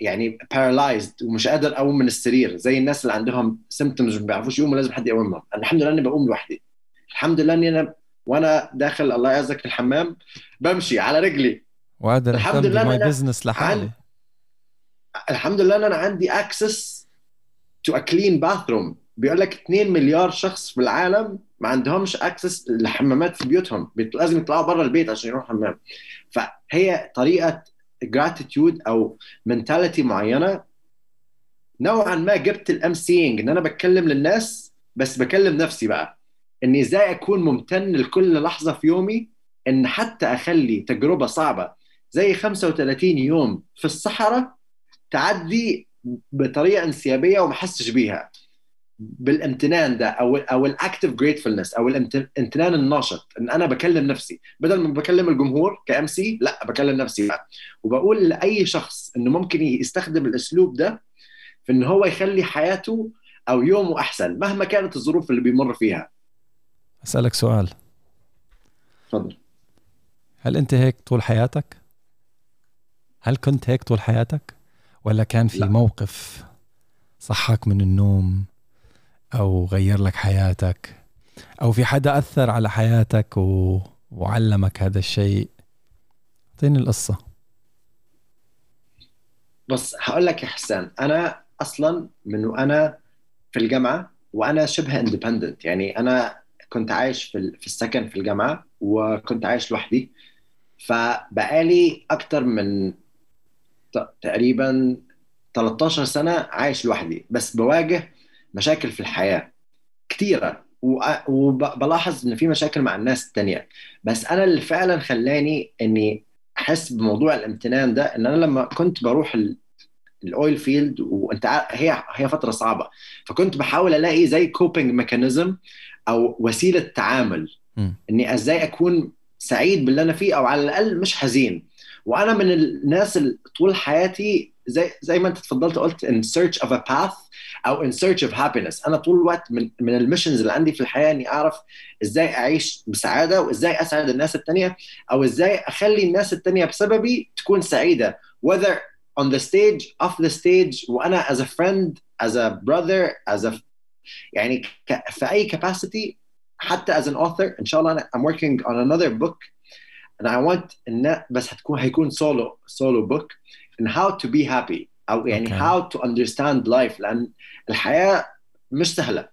يعني paralyzed ومش قادر أقوم من السرير زي الناس اللي عندهم symptoms ما بيعرفوش يقوموا لازم حد يقومهم. الحمد لله إني بقوم لوحدي. الحمد لله إني أنا وأنا داخل الله يعزك الحمام بمشي على رجلي. وقادر الحمد لله my business لحالي. عن... الحمد لله إن أنا عندي access to a clean bathroom بيقول لك 2 مليار شخص في العالم ما عندهمش access لحمامات في بيوتهم. لازم يطلعوا برا البيت عشان يروحوا حمام فهي طريقة gratitude أو mentality معينة. نوعا ما جبت ال MCing إن أنا بتكلم للناس بس بكلم نفسي بقى. إني إزاي أكون ممتن لكل لحظة في يومي إن حتى أخلي تجربة صعبة. زي 35 يوم في الصحراء تعدي بطريقة انسيابية وما أحسش بيها. بالامتنان ده أو أو ال active gratefulness أو الامتنان الناشط. إن أنا بكلم نفسي. بدل ما بكلم الجمهور ك MC لأ بكلم نفسي. بقى وبقول لأي شخص انه ممكن يستخدم الأسلوب ده في إن هو يخلي حياته أو يومه أحسن مهما كانت الظروف اللي بيمر فيها. أسألك سؤال. تفضل هل أنت هيك طول حياتك؟ هل كنت هيك طول حياتك؟ ولا كان في لا. موقف صحاك من النوم؟ أو غير لك حياتك أو في حدا أثر على حياتك و... وعلمك هذا الشيء. أعطيني القصة. بس هقول لك يا حسان أنا أصلا من وأنا في الجامعة وأنا شبه اندبندنت يعني أنا كنت عايش في في السكن في الجامعة وكنت عايش لوحدي. فبقالي أكتر من تقريبا 13 سنة عايش لوحدي. بس بواجه مشاكل في الحياة كتيرة. وأ- وبلاحظ إن في مشاكل مع الناس التانية. بس أنا اللي فعلا خلاني إني أحس بموضوع الامتنان ده إن أنا لما كنت بروح ال- oil field وأنت هي هي فترة صعبة. فكنت بحاول ألاقي زي coping mechanism أو وسيلة تعامل. مم. إني إزاي أكون سعيد باللي أنا فيه أو على الأقل مش حزين. وأنا من الناس اللي طول حياتي زي زي ما أنت تفضلت قلت in search of a path. أو in search of happiness. أنا طول الوقت من من الميشنز اللي عندي في الحياة إني أعرف إزاي أعيش بسعادة وإزاي أسعد الناس التانية أو إزاي أخلي الناس التانية بسببي تكون سعيدة. Whether on the stage off the stage وأنا as a friend as a brother as a يعني ك- في أي capacity حتى as an author إن شاء الله أنا I'm working on another book. And I want إن بس هتكون هيكون solo solo book. In how to be happy. أو يعني how to understand life لأن الحياة مش سهلة.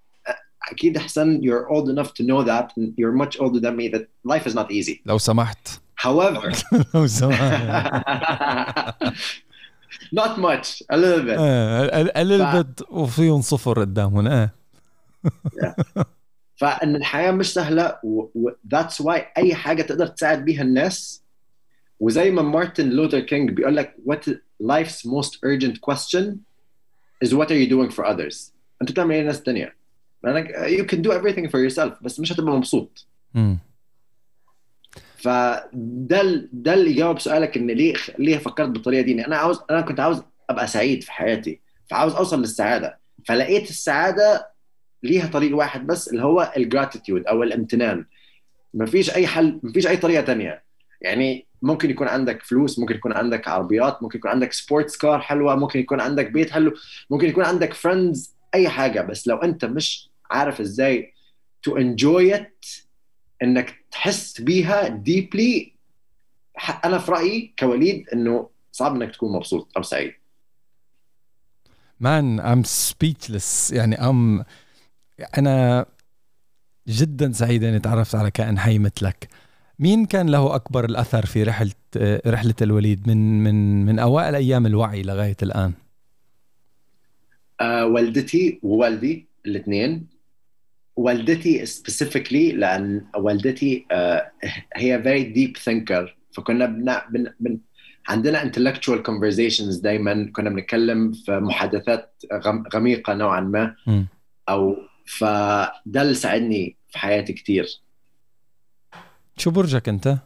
أكيد أحسن you're old enough to know that and you're much older than me that life is not easy. لو سمحت. However لو سمحت. not much a little bit. آه، قلل ف- بد وفيهم صفر قدامهم آه. فإن الحياة مش سهلة و that's why أي حاجة تقدر تساعد بيها الناس. وزي ما مارتن لوثر كينج بيقول لك what life's most urgent question is what are you doing for others? أنت بتعمل إيه للناس الثانية لأنك you can do everything for yourself بس مش هتبقى مبسوط. مم. فده ده اللي يجاوب سؤالك إن ليه ليه فكرت بالطريقة دي؟ إن أنا عاوز أنا كنت عاوز أبقى سعيد في حياتي فعاوز أوصل للسعادة. فلقيت السعادة ليها طريق واحد بس اللي هو ال gratitude أو الامتنان. مفيش أي حل مفيش أي طريقة تانية. يعني ممكن يكون عندك فلوس ممكن يكون عندك عربيات ممكن يكون عندك sports car حلوة ممكن يكون عندك بيت حلو ممكن يكون عندك friends أي حاجة. بس لو أنت مش عارف إزاي to enjoy it إنك تحس بيها deeply أنا في رأيي كوليد إنه صعب إنك تكون مبسوط. أو سعيد man I'm speechless يعني ام أنا جدا سعيد إني تعرفت على كائن حي مثلك. مين كان له أكبر الأثر في رحلة رحلة الوليد من من من أوائل أيام الوعي لغاية الآن؟ آه والدتي ووالدي الاثنين. والدتي specifically لأن والدتي آه هي very deep thinker. فكنا بن, بن, بن عندنا intellectual conversations دايما. كنا بنتكلم في محادثات غم غميقة نوعا ما. م. أو فده اللي ساعدني في حياتي كتير. شو برجك أنت؟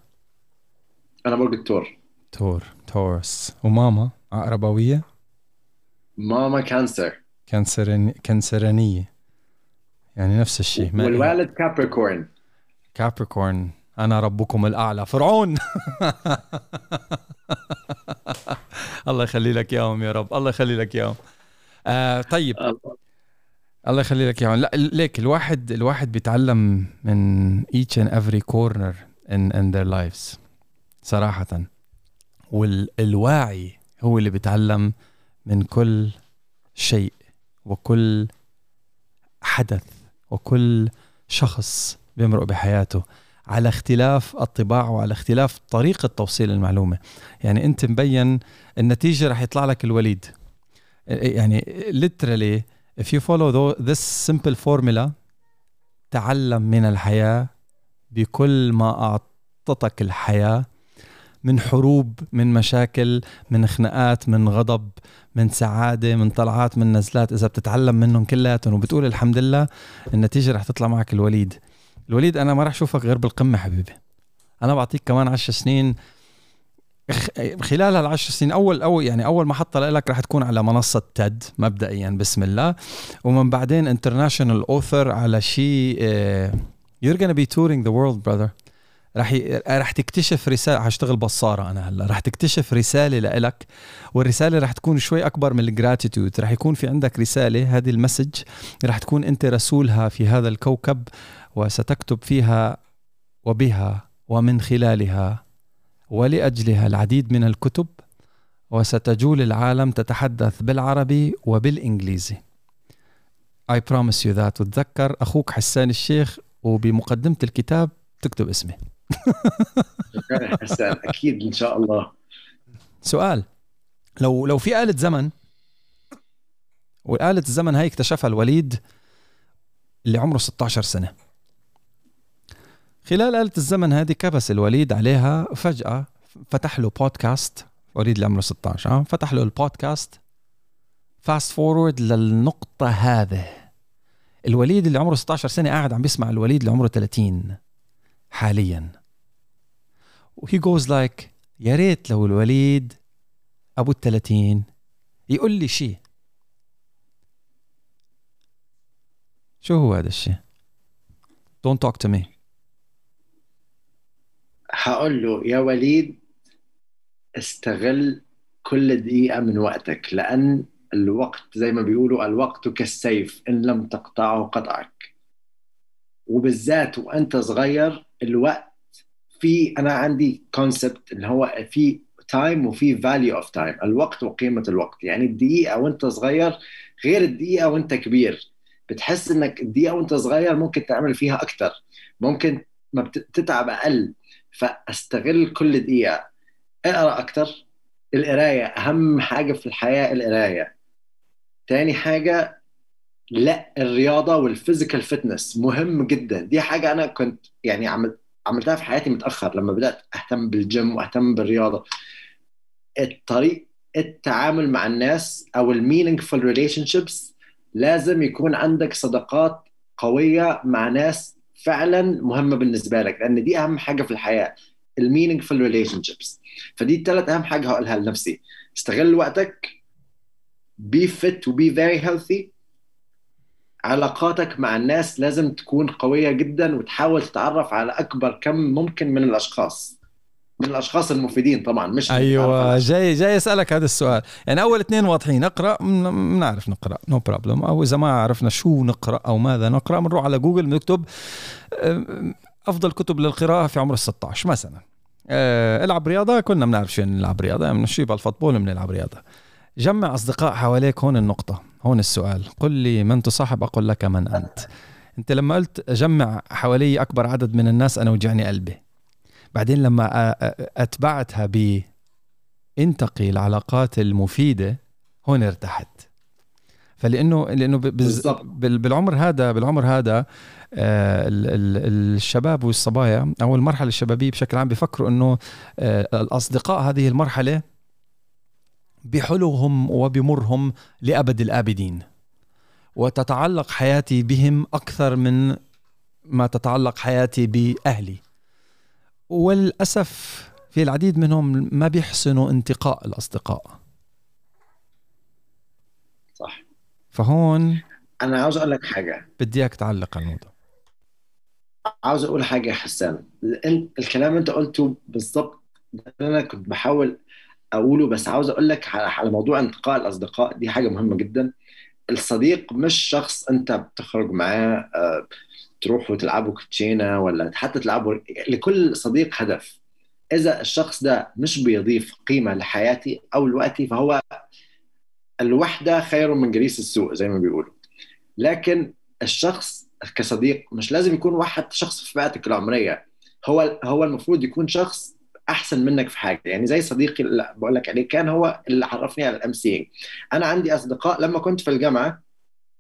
أنا برج الثور تور Taurus. وماما؟ عقربويه؟ ماما Cancer كانسرني كانسرانية. يعني نفس الشيء والوالد كابريكورن كابريكورن أنا ربكم الأعلى. فرعون! الله يخلي لك اياهم يا رب. الله يخلي لك اياهم آه طيب. الله يخلي لك إياهم. لا ليك الواحد الواحد بيتعلم من each and every corner in, in their lives صراحة. والواعي هو اللي بيتعلم من كل شيء وكل حدث وكل شخص بيمرق بحياته. على اختلاف الطباع وعلى اختلاف طريقة توصيل المعلومة. يعني أنت مبين النتيجة رح يطلع لك الوليد. يعني literally if you follow this simple formula تعلم من الحياة بكل ما أعطتك الحياة من حروب من مشاكل من خناقات من غضب من سعادة من طلعات من نزلات إذا بتتعلم منهم كلياتهم وبتقول الحمد لله النتيجة رح تطلع معك الوليد. الوليد أنا ما رح أشوفك غير بالقمة حبيبي. أنا بعطيك كمان عشر سنين خلال هالعشر سنين أول أول يعني أول محطة لك رح تكون على منصة TED مبدئيا بسم الله. ومن بعدين international author على شيء uh, you're gonna be touring the world brother. رح. رح تكتشف رسالة حاشتغل بصارة أنا هلأ. رح تكتشف رسالة لإلك والرسالة رح تكون شوي أكبر من ال gratitude رح يكون في عندك رسالة هذه ال message رح تكون أنت رسولها في هذا الكوكب وستكتب فيها وبها ومن خلالها ولأجلها العديد من الكتب وستجول العالم تتحدث بالعربي وبالإنجليزي. I promise you that. وتذكر أخوك حسان الشيخ وبمقدمة الكتاب تكتب اسمي شكرا حسان. أكيد إن شاء الله. سؤال. لو لو في آلة زمن وآلة الزمن هاي اكتشفها الوليد اللي عمره 16 سنة. خلال آلة الزمن هذه كبس الوليد عليها فجأة فتح له بودكاست وليد اللي عمره 16 آه فتح له البودكاست fast forward للنقطة هذه. الوليد اللي عمره 16 سنة قاعد عم بيسمع الوليد اللي عمره 30 حاليا. وهي just like يا ريت لو الوليد أبو ال 30 يقول لي شيء. شو هو هذا الشيء؟ Don't talk to me. هقول له يا وليد استغل كل دقيقة من وقتك لأن الوقت زي ما بيقولوا الوقت كالسيف إن لم تقطعه قطعك. وبالذات وأنت صغير الوقت في أنا عندي concept إن هو في time وفي value of time الوقت وقيمة الوقت. يعني الدقيقة وأنت صغير غير الدقيقة وأنت كبير. بتحس إنك الدقيقة وأنت صغير ممكن تعمل فيها أكتر. ممكن ما بتتعب أقل. فأستغل كل دقيقة. أقرأ أكتر. القراية أهم حاجة في الحياة القراية. تاني حاجة لا الرياضة وال physical fitness مهم جدا. دي حاجة أنا كنت يعني عملت عملتها في حياتي متأخر لما بدأت أهتم بالجيم وأهتم بالرياضة. الطريق التعامل مع الناس أو ال meaningful relationships لازم يكون عندك صداقات قوية مع ناس فعلا مهمة بالنسبة لك لأن دي أهم حاجة في الحياة ال meaningful relationships فدي الثلاث أهم حاجة هقولها لنفسي. استغل وقتك be fit و be very healthy علاقاتك مع الناس لازم تكون قوية جدا وتحاول تتعرف على أكبر كم ممكن من الأشخاص. من الأشخاص المفيدين طبعا مش أيوه جاي جاي اسالك هذا السؤال. يعني أول اثنين واضحين نقرا بنعرف نقرأ no problem أو إذا ما عرفنا شو نقرأ أو ماذا نقرأ بنروح على جوجل بنكتب أفضل كتب للقراءة في عمر ال 16 مثلا. أه العب رياضة كلنا بنعرف شو نلعب رياضة. من شو بال football بنلعب رياضة. جمع أصدقاء حواليك هون النقطة هون السؤال. قل لي من تصاحب أقول لك من أنت. أنت لما قلت جمع حوالي أكبر عدد من الناس أنا وجعني قلبي. بعدين لما أتبعتها ب انتقي العلاقات المفيدة هون ارتحت. فلأنه لأنه بالعمر هذا بالعمر هذا آه، الشباب والصبايا أو المرحلة الشبابية بشكل عام بيفكروا إنه آه، الأصدقاء هذه المرحلة بحلوهم وبمرهم لأبد الآبدين. وتتعلق حياتي بهم أكثر من ما تتعلق حياتي بأهلي. وللأسف في العديد منهم ما بيحسنوا انتقاء الأصدقاء. صح. فهون أنا عاوز أقول لك حاجة. بدي إياك تعلق على الموضوع. عاوز أقول حاجة يا حسان. الكلام اللي أنت قلته بالظبط أنا كنت بحاول أقوله بس عاوز أقول لك على موضوع انتقاء الأصدقاء دي حاجة مهمة جدا. الصديق مش شخص أنت بتخرج معاه آه، تروحوا تلعبوا كوتشينة ولا حتى تلعبوا لكل صديق هدف. إذا الشخص ده مش بيضيف قيمة لحياتي أو لوقتي فهو الوحدة خير من جليس السوء زي ما بيقولوا. لكن الشخص كصديق مش لازم يكون واحد شخص في فئتك العمرية. هو هو المفروض يكون شخص أحسن منك في حاجة. يعني زي صديقي اللي بقول لك عليه كان هو اللي عرفني على ال MC أنا عندي أصدقاء لما كنت في الجامعة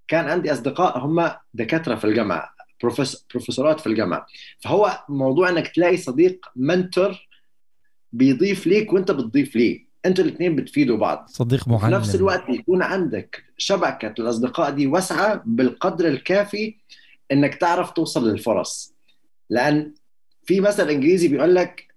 كان عندي أصدقاء هم دكاترة في الجامعة. بروفيسورات في الجامعة. فهو موضوع إنك تلاقي صديق mentor بيضيف ليك وأنت بتضيف ليه. أنتوا الاثنين بتفيدوا بعض. صديق معلم في نفس الوقت يكون عندك شبكة الأصدقاء دي واسعة بالقدر الكافي إنك تعرف توصل للفرص. لأن في مثل إنجليزي بيقول لك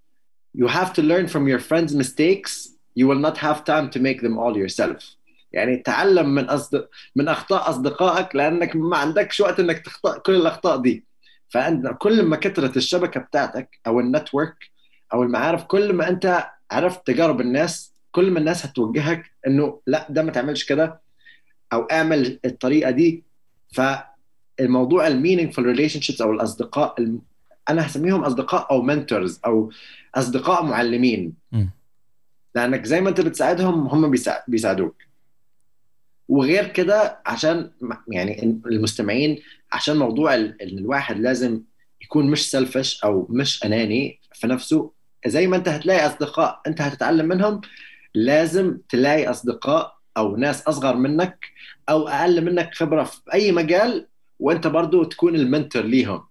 you have to learn from your friends mistakes. You will not have time to make them all yourself. يعني تعلم من أصد... من أخطاء أصدقائك لأنك ما عندكش وقت إنك تخطأ كل الأخطاء دي فأنت كل ما كثرت الشبكة بتاعتك أو النتورك أو المعارف كل ما أنت عرفت تجارب الناس كل ما الناس هتوجهك إنه لأ ده ما تعملش كده أو اعمل الطريقة دي فالموضوع ال meaningful relationships أو الأصدقاء. أنا هسميهم أصدقاء أو mentors أو أصدقاء معلمين م. لأنك زي ما أنت بتساعدهم هم بيساعد بيساعدوك وغير كده عشان يعني المستمعين عشان موضوع إن الواحد لازم يكون مش selfish أو مش أناني في نفسه زي ما أنت هتلاقي أصدقاء أنت هتتعلم منهم لازم تلاقي أصدقاء أو ناس أصغر منك أو أقل منك خبرة في أي مجال وأنت برضو تكون المنتور ليهم.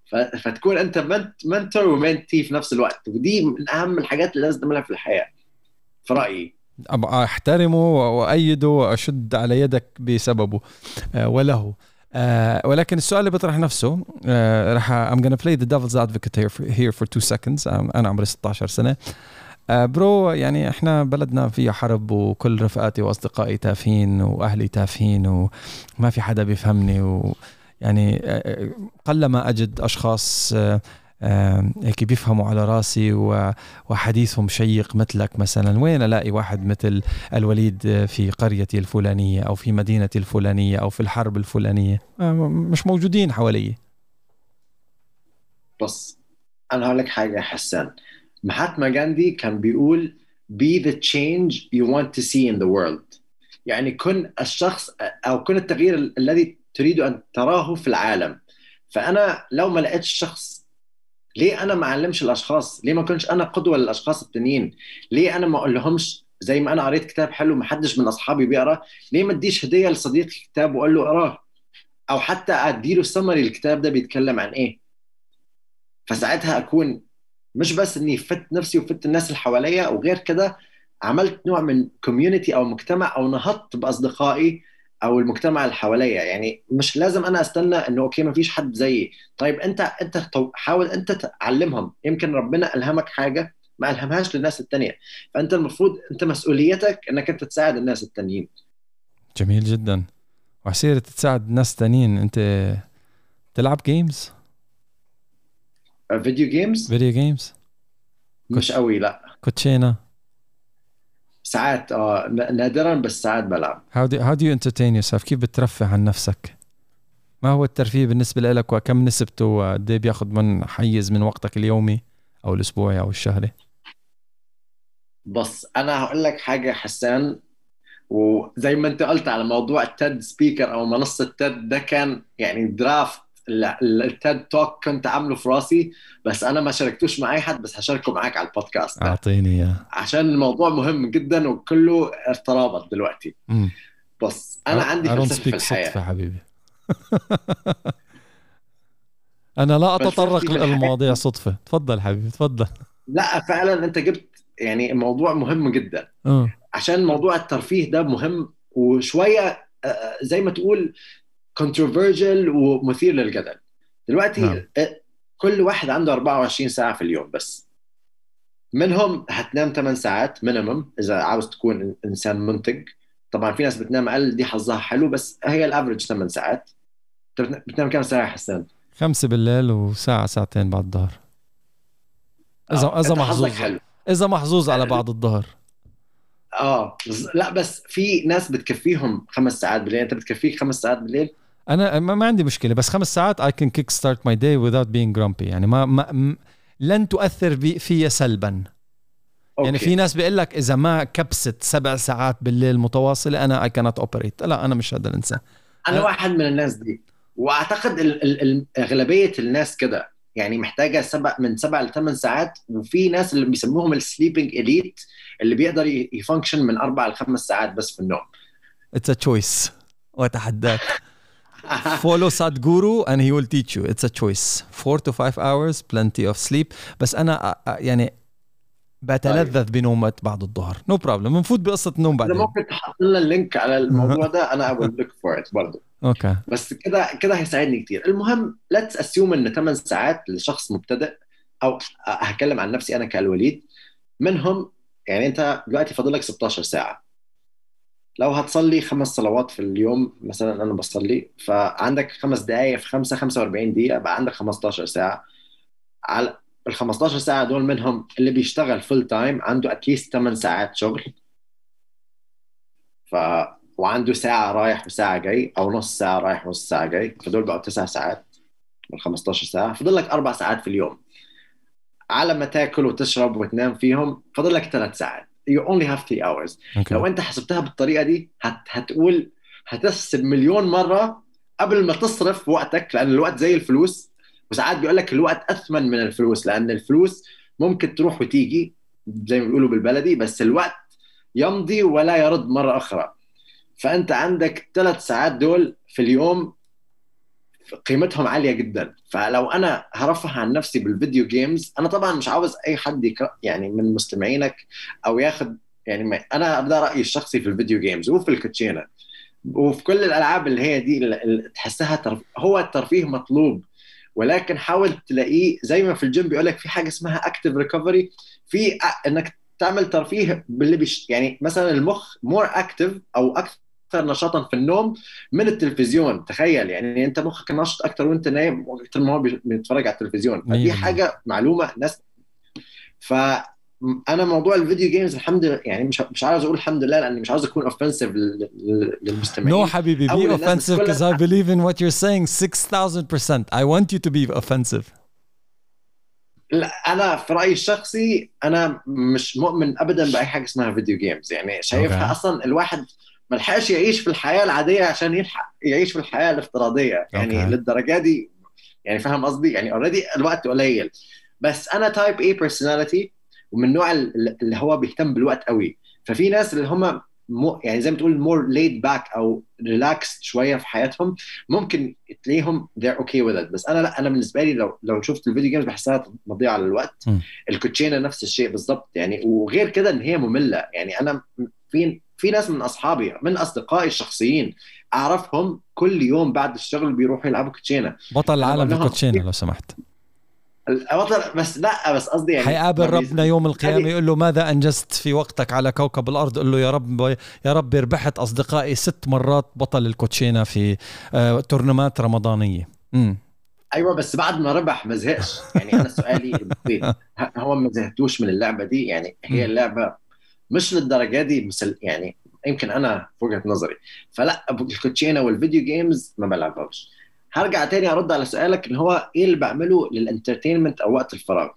فتكون أنت منتور ومنتي في نفس الوقت. ودي من أهم الحاجات اللي لازم تعملها في الحياة. في رأيي. أحترمه وأيده وأشد على يدك بسببه. آه، وله. آه ولكن السؤال اللي بيطرح نفسه آه راح I'm gonna play the devil's advocate here for, here for two seconds. أنا عمري 16 سنة. آه برو يعني إحنا بلدنا فيها حرب وكل رفقاتي وأصدقائي تافهين وأهلي تافهين وما في حدا بيفهمني و يعني آه، آه، قلما أجد أشخاص هيك بيفهموا على راسي وحديثهم شيق مثلك مثلا. وين ألاقي واحد مثل الوليد في قريتي الفلانية أو في مدينتي الفلانية أو في الحرب الفلانية؟ مش موجودين حوالي. بص أنا هقول لك حاجة حسان. مهاتما جاندي كان بيقول be the change you want to see in the world. يعني كن الشخص أو كن التغيير الذي تريد أن تراه في العالم. فأنا لو ما لقيتش شخص ليه أنا ما أعلمش الأشخاص؟ ليه ما كنتش أنا قدوة للأشخاص التانيين؟ ليه أنا ما أقول لهمش زي ما أنا قريت كتاب حلو ما حدش من أصحابي بيقرأ؟ ليه ما أديش هدية لصديق الكتاب وأقول له اقرأه؟ أو حتى أديله سمري الكتاب ده بيتكلم عن إيه؟ فساعتها أكون مش بس إني فت نفسي وفت الناس اللي حواليا وغير كده عملت نوع من community أو مجتمع أو نهضت بأصدقائي أو المجتمع اللي حواليا. يعني مش لازم أنا أستنى انه okay ما فيش حد زيي. طيب أنت أنت حاول أنت تعلمهم. يمكن ربنا ألهمك حاجة ما ألهمهاش للناس التانية. فأنت المفروض أنت مسؤوليتك إنك أنت تساعد الناس التانيين. جميل جدا. وعلى سيرة تساعد الناس التانيين أنت تلعب جيمز فيديو جيمز فيديو جيمز مش قوي لا. كوتشينا ساعات آه نادرا بس ساعات بلعب. How do, how do you entertain yourself كيف بترفه عن نفسك؟ ما هو الترفيه بالنسبة لك؟ وكم نسبته؟ وقد إيه بياخذ من حيز من وقتك اليومي أو الأسبوعي أو الشهري؟ بص أنا هقول لك حاجة حسان وزي ما أنت قلت على موضوع التد سبيكر أو منصة تد ده كان يعني درافت التيد توك كنت عامله في راسي بس أنا ما شاركتوش مع أي حد بس هشاركه معاك على البودكاست أعطيني إياه. عشان الموضوع مهم جدا وكله ارتباط دلوقتي. بص أنا عندي فلسفة في الحياة. صدفة حبيبي. أنا لا أتطرق للمواضيع صدفة. تفضل حبيبي تفضل. لا فعلا أنت جبت يعني موضوع مهم جدا. أه. عشان موضوع الترفيه ده مهم وشوية آه، آه، زي ما تقول controversial ومثير للجدل. دلوقتي نعم. كل واحد عنده 24 ساعة في اليوم بس. منهم هتنام 8 ساعات minimum إذا عاوز تكون إنسان منتج. طبعا في ناس بتنام أقل دي حظها حلو بس هي ال average 8 ساعات. أنت بتنام كم ساعة حسان؟ خمسة بالليل وساعة ساعتين بعد الظهر. إذا آه. إذا محظوظ. إذا محظوظ على بعد الظهر. آه لا بس في ناس بتكفيهم خمس ساعات بالليل. أنت بتكفيك خمس ساعات بالليل أنا ما عندي مشكلة بس خمس ساعات I can kick start my day without being grumpy. يعني ما, ما لن تؤثر في سلبا. أوكي. يعني في ناس بيقول لك إذا ما كبست سبع ساعات بالليل متواصلة أنا I cannot operate. لا أنا مش هذا الانسان أنا أه؟ واحد من الناس دي. وأعتقد ال ال ال أغلبية الناس كده. يعني محتاجة سبع من سبع لثمان ساعات وفي ناس اللي بيسموهم ال sleeping elite اللي بيقدر ي function من أربع لخمس ساعات بس في النوم. It's a choice. وأتحداك. follow Sadhguru and he will teach you. It's a choice. Four to five hours plenty of sleep. بس أنا يعني بتلذذ بنومة بعد الظهر. no problem بنفوت بقصة النوم بعدين. ممكن تحط لنا ال link على الموضوع ده. أنا I will look for it برضه. okay بس كده كده هيساعدني كتير. المهم let's assume إن 8 ساعات لشخص مبتدئ أو هتكلم عن نفسي أنا كالوليد. منهم يعني أنت دلوقتي فاضل لك 16 ساعة. لو هتصلي خمس صلوات في اليوم مثلا أنا بصلي فعندك خمس دقائق في خمسة 45 دقيقة بقى عندك 15 ساعة. على ال 15 ساعة دول منهم اللي بيشتغل full time عنده at least 8 ساعات شغل. ف وعنده ساعة رايح وساعة جاي أو نص ساعة رايح ونص ساعة جاي. فدول بقوا 9 ساعات من 15 ساعة. فضل لك أربع ساعات في اليوم. على ما تاكل وتشرب وتنام فيهم فضل لك ثلاث ساعات. You only have three hours. Okay. لو انت حسبتها بالطريقة دي هت... هتقول هتحسب مليون مرة قبل ما تصرف وقتك لأن الوقت زي الفلوس. وساعات بيقول لك الوقت أثمن من الفلوس لأن الفلوس ممكن تروح وتيجي زي ما بيقولوا بالبلدي بس الوقت يمضي ولا يرد مرة أخرى. فأنت عندك ثلاث ساعات دول في اليوم قيمتهم عالية جدا فلو أنا هرفه عن نفسي بال video games أنا طبعا مش عاوز أي حد. يعني من مستمعينك أو ياخذ يعني. أنا أبدأ رأيي الشخصي في ال video games وفي الكوتشينة وفي كل الألعاب اللي هي دي اللي تحسها. هو الترفيه مطلوب ولكن حاول تلاقيه زي ما في الجيم بيقول لك في حاجة اسمها active recovery في إنك تعمل ترفيه باللي مش يعني مثلا المخ more active أو أكثر أكثر نشاطا في النوم من التلفزيون. تخيل يعني أنت مخك نشط أكثر وأنت نايم أكثر ما هو بيتفرج على التلفزيون. فدي حاجة معلومة ناس ف أنا موضوع ال video games الحمد لله يعني مش مش عاوز أقول الحمد لله لأني مش عاوز أكون offensive للمستمعين. no حبيبي be offensive because I believe in what you're saying 6000% I want you to be offensive. لا أنا في رأيي الشخصي أنا مش مؤمن ابدا بأي حاجة اسمها video games يعني شايفها okay. أصلا الواحد ما لحقش يعيش في الحياة العادية عشان يلحق يعيش في الحياة الافتراضية. يعني okay. للدرجة دي يعني فاهم قصدي؟ يعني already الوقت قليل. بس أنا type A personality ومن النوع اللي هو بيهتم بالوقت قوي. ففي ناس اللي هم more يعني زي ما تقول more laid back أو ريلاكس شوية في حياتهم ممكن تلاقيهم they're okay with it. بس أنا لأ أنا بالنسبة لي لو لو شفت الفيديو جيمز بحسها مضيعة للوقت. الكوتشينة نفس الشيء بالضبط. يعني وغير كده إن هي مملة. يعني أنا في في ناس من أصحابي من أصدقائي الشخصيين أعرفهم كل يوم بعد الشغل بيروحوا يلعبوا كوتشينة. بطل العالم في الكوتشينه لو سمحت. بطل بس لا بس قصدي يعني حيقابل ربنا يوم القيامة يقول له ماذا أنجزت في وقتك على كوكب الأرض؟ قل له يا رب يا رب ربحت أصدقائي ست مرات بطل الكوتشينة في آه tournament رمضانية. امم أيوه بس بعد ما ربح ما زهقش. يعني أنا سؤالي هو ما زهقتوش من اللعبة دي؟ يعني هي اللعبة مش للدرجة دي مثل يعني يمكن أنا في وجهة نظري. فلا الكوتشينة وال video games ما بلعبهاش هرجع تاني أرد على سؤالك اللي هو إيه اللي بعمله لل entertainment أو وقت الفراغ.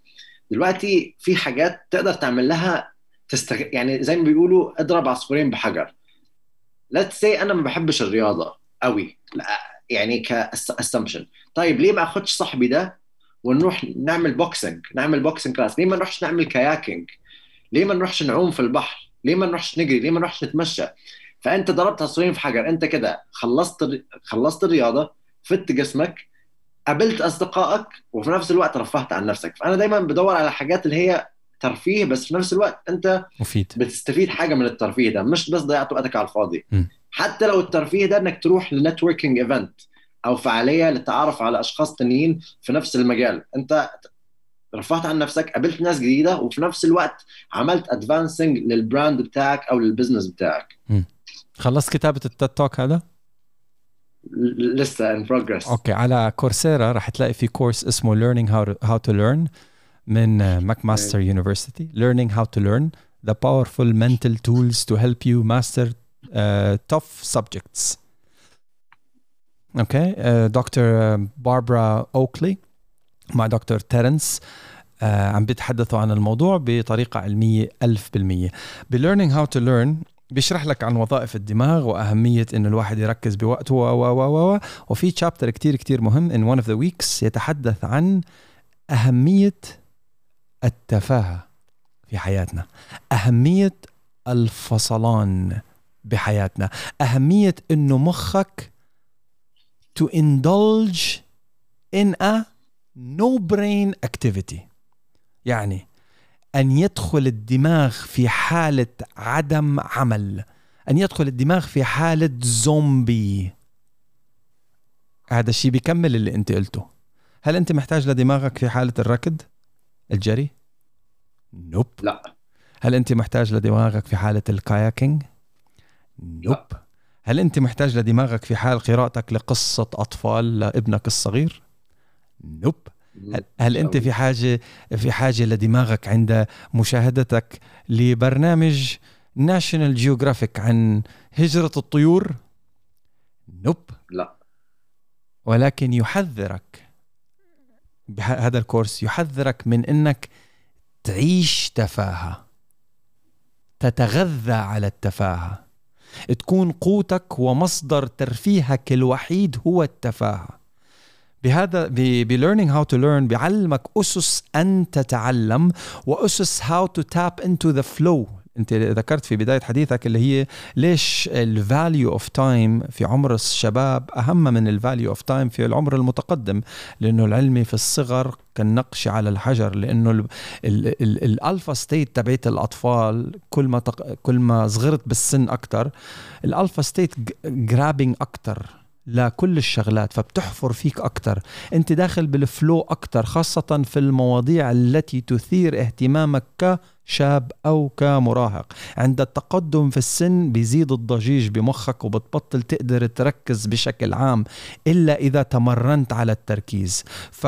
دلوقتي في حاجات تقدر تعمل لها تستغ... يعني زي ما بيقولوا اضرب عصفورين بحجر. let's see أنا ما بحبش الرياضة قوي لا يعني ك assumption طيب ليه ما أخدش صاحبي ده ونروح نعمل boxing نعمل boxing class ليه ما نروحش نعمل kayaking ليه ما نروحش نعوم في البحر؟ ليه ما نروحش نجري؟ ليه ما نروحش نتمشى؟ فأنت ضربت عصفورين في حجر أنت كده خلصت خلصت الرياضة fit جسمك قابلت أصدقائك وفي نفس الوقت رفهت عن نفسك. فأنا دايما بدور على حاجات اللي هي ترفيه بس في نفس الوقت أنت مفيد. بتستفيد حاجة من الترفيه ده مش بس ضيعت وقتك على الفاضي. م. حتى لو الترفيه ده إنك تروح ل networking event أو فعالية للتعرف على أشخاص تانيين في نفس المجال. أنت رفهت عن نفسك قابلت ناس جديدة وفي نفس الوقت عملت advancing لل brand بتاعك أو لل business بتاعك. خلصت كتابة ال TED Talk هذا؟ لسه in progress okay على كورسيرا رح تلاقي في كورس اسمه learning how how to learn من McMaster University learning how to learn the powerful mental tools to help you master uh, tough subjects. okay دكتور باربرا اوكلي مع دكتور تيرنس آه عم بيتحدثوا عن الموضوع بطريقة علمية 1000% ب learning how to learn بيشرح لك عن وظائف الدماغ وأهمية إنه الواحد يركز بوقته و و و و وفي chapter كتير كتير مهم in one of the weeks يتحدث عن أهمية التفاهة في حياتنا. أهمية الفصلان بحياتنا. أهمية إنه مخك to indulge in a no brain activity. يعني أن يدخل الدماغ في حالة عدم عمل. أن يدخل الدماغ في حالة زومبي هذا الشيء بيكمل اللي أنت قلته. هل أنت محتاج لدماغك في حالة الركض الجري؟ nope لا. هل أنت محتاج لدماغك في حالة ال kayaking؟ nope هل أنت محتاج لدماغك في حال قراءتك لقصة أطفال لابنك الصغير؟ nope هل, هل أنت في حاجة في حاجة لدماغك عند مشاهدتك لبرنامج ناشونال جيوغرافيك عن هجرة الطيور؟ nope لا. ولكن يحذرك هذا الكورس يحذرك من أنك تعيش تفاهة. تتغذى على التفاهة. تكون قوتك ومصدر ترفيهك الوحيد هو التفاهة. بهذا ب learning how to learn بيعلمك أسس أن تتعلم وأسس how to tap into the flow أنت ذكرت في بداية حديثك اللي هي ليش ال value of time في عمر الشباب أهم من ال value of time في العمر المتقدم. لأنه العلم في الصغر كالنقش على الحجر. لأنه ال alpha state تبعت الأطفال كل ما تق... كل ما صغرت بالسن أكثر ال alpha state grabbing أكثر لكل الشغلات فبتحفر فيك أكتر. أنت داخل بال flow أكتر خاصة في المواضيع التي تثير اهتمامك كشاب أو كمراهق. عند التقدم في السن بيزيد الضجيج بمخك وبتبطل تقدر تركز بشكل عام إلا إذا تمرنت على التركيز. ف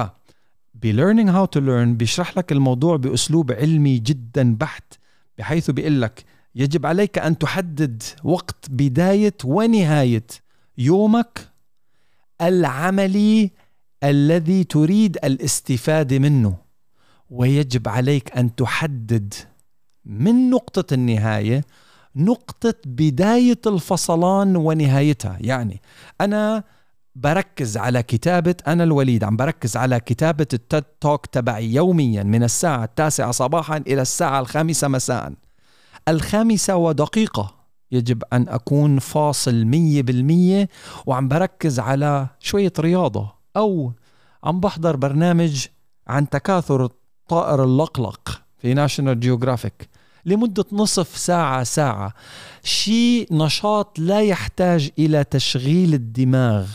ب learning how to learn بيشرح لك الموضوع بأسلوب علمي جدا بحت بحيث بيقول لك يجب عليك أن تحدد وقت بداية ونهاية يومك العملي الذي تريد الاستفاده منه ويجب عليك أن تحدد من نقطة النهاية نقطة بداية الفصلان ونهايتها. يعني أنا بركز على كتابة أنا الوليد عم بركز على كتابة التد توك تبعي يوميا من الساعة التاسعة صباحا إلى الساعة الخامسة مساء. الخامسة ودقيقة. يجب أن أكون فاصل مية بالمية وعم بركز على شوية رياضة أو عم بحضر برنامج عن تكاثر الطائر اللقلق في National Geographic لمدة نصف ساعة ساعة. شيء نشاط لا يحتاج إلى تشغيل الدماغ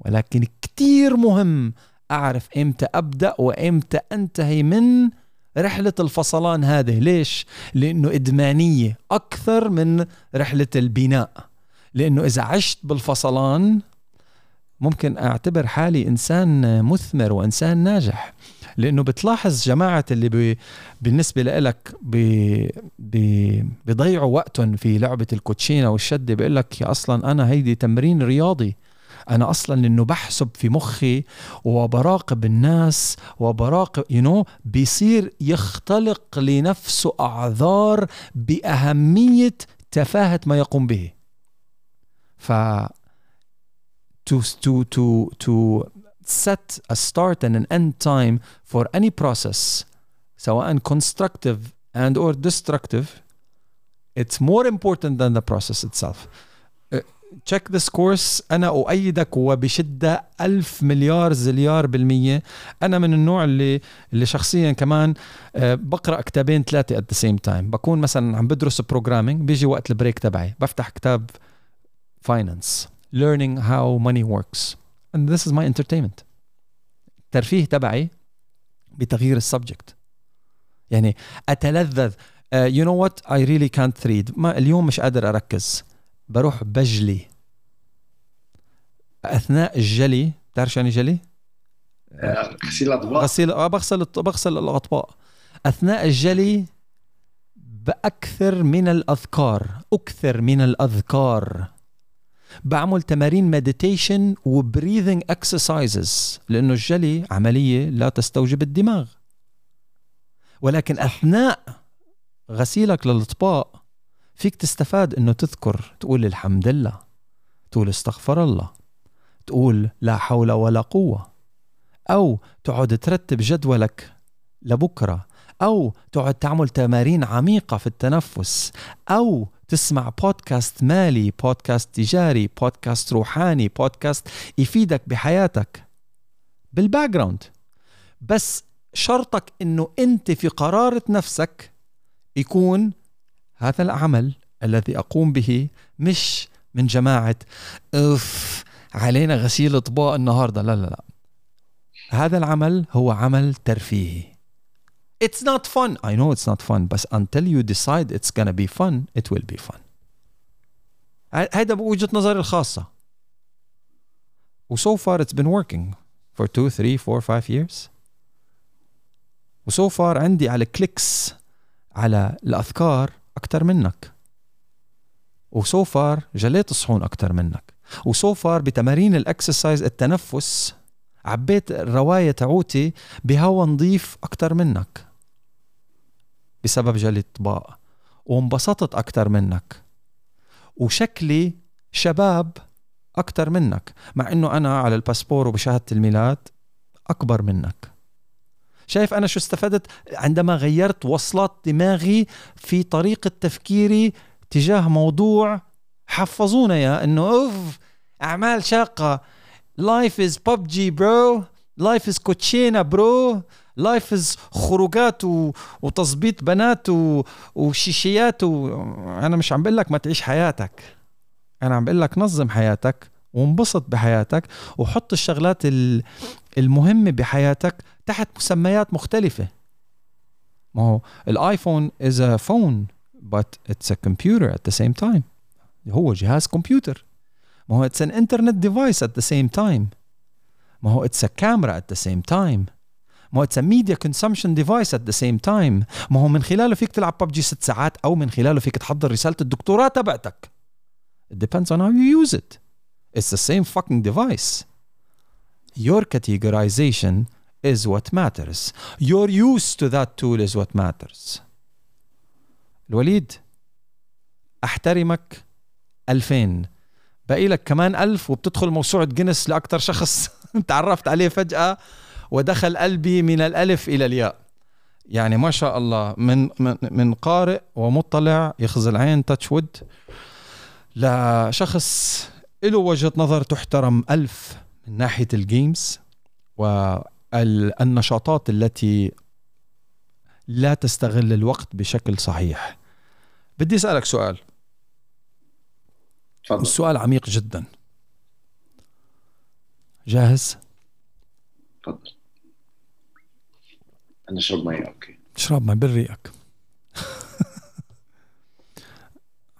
ولكن كتير مهم. أعرف إمتى أبدأ وإمتى أنتهي من رحلة الفصلان هذه. ليش؟ لأنه إدمانية أكثر من رحلة البناء. لأنه إذا عشت بالفصلان ممكن أعتبر حالي إنسان مثمر وإنسان ناجح. لأنه بتلاحظ جماعة اللي بي بالنسبة لك بي بي بيضيعوا وقتهم في لعبة الكوتشينة والشدة بيقول لك أصلا أنا هيدي تمرين رياضي. أنا أصلا لأنه بحسب في مخي وبراقب الناس وبراقب you you know, بيصير يختلق لنفسه اعذار باهميه تفاهه ما يقوم به ف to to to to set a start and an end time for any process سواء constructive and or destructive it's more important than the process itself تشيك ذس كورس أنا أؤيدك وبشدة ألف مليار زليار بالمية. أنا من النوع اللي اللي شخصيا كمان آه، بقرأ كتابين ثلاثة at the same time بكون مثلا عم بدرس programming بيجي وقت ال break تبعي. بفتح كتاب finance learning how money works. And this is my entertainment. الترفيه تبعي بتغيير ال subject. يعني أتلذذ. يو نو وات اي ريلي كانت ريد ما اليوم مش قادر أركز. بروح بجلي. أثناء الجلي بتعرف شو يعني جلي؟ غسيل الأطباق. غسيل آه بغسل بغسل الأطباق. أثناء الجلي بأكثر من الأذكار أكثر من الأذكار. بعمل تمارين meditation و breathing exercises لأنه الجلي عملية لا تستوجب الدماغ. ولكن أثناء غسيلك للأطباق فيك تستفاد إنه تذكر تقول الحمد لله تقول استغفر الله تقول لا حول ولا قوة أو تقعد ترتب جدولك لبكرة أو تقعد تعمل تمارين عميقة في التنفس أو تسمع بودكاست مالي بودكاست تجاري بودكاست روحاني بودكاست يفيدك بحياتك. بال background بس شرطك إنه أنت في قرارة نفسك يكون هذا العمل الذي أقوم به مش من جماعة اف علينا غسيل أطباق النهارده. لا لا لا. هذا العمل هو عمل ترفيهي It's not fun. I know it's not fun بس until you decide it's gonna be fun it will be fun. هيدا بوجهة نظري الخاصة. و so far it's been working for 2 3 4 5 years. و so far عندي على clicks على الأذكار أكتر منك. و so far جليت الصحون أكتر منك. و so far بتمارين ال exercise التنفس عبيت الريات تبعوتي بهوا نظيف أكتر منك. بسبب جلي الطباق. وانبسطت أكتر منك. وشكلي شباب أكتر منك. مع أنه أنا على الباسبور وبشهادة الميلاد أكبر منك. شايف أنا شو استفدت؟ عندما غيرت وصلات دماغي في طريقة تفكيري تجاه موضوع حفظونا إياه إنه أوف أعمال شاقة. life is PUBG bro life is كوتشينا bro life is خروجات و... وتظبيط بنات و... وشيشيات و... أنا مش عم بقول لك ما تعيش حياتك. أنا عم بقول لك نظم حياتك وانبسط بحياتك وحط الشغلات المهمه بحياتك تحت مسميات مختلفه ما هو ال iPhone is phone but it's a computer at the same time هو جهاز كمبيوتر ما هو it's an internet device at the same time ما هو it's a camera at the same time ما هو it's a media consumption device at the same time ما هو من خلاله فيك تلعب ببجي ست ساعات أو من خلاله فيك تحضر رسالة الدكتوراه تبعتك it depends on how you use it it's the same fucking device your categorization is what matters. Your use to that tool is what matters. الوليد أحترمك 2000 باقي لك كمان ألف وبتدخل موسوعة جينيس لأكثر شخص. تعرفت عليه فجأة ودخل قلبي من الألف إلى الياء. يعني ما شاء الله من من, من قارئ ومطلع يخزي العين تاتش وود لشخص له وجهة نظر تحترم ألف. من ناحية ال games والنشاطات التي لا تستغل الوقت بشكل صحيح. بدي أسألك سؤال. تفضل. السؤال عميق جدا. جاهز؟ تفضل. أنا أشرب مي okay. اشرب مي بريقك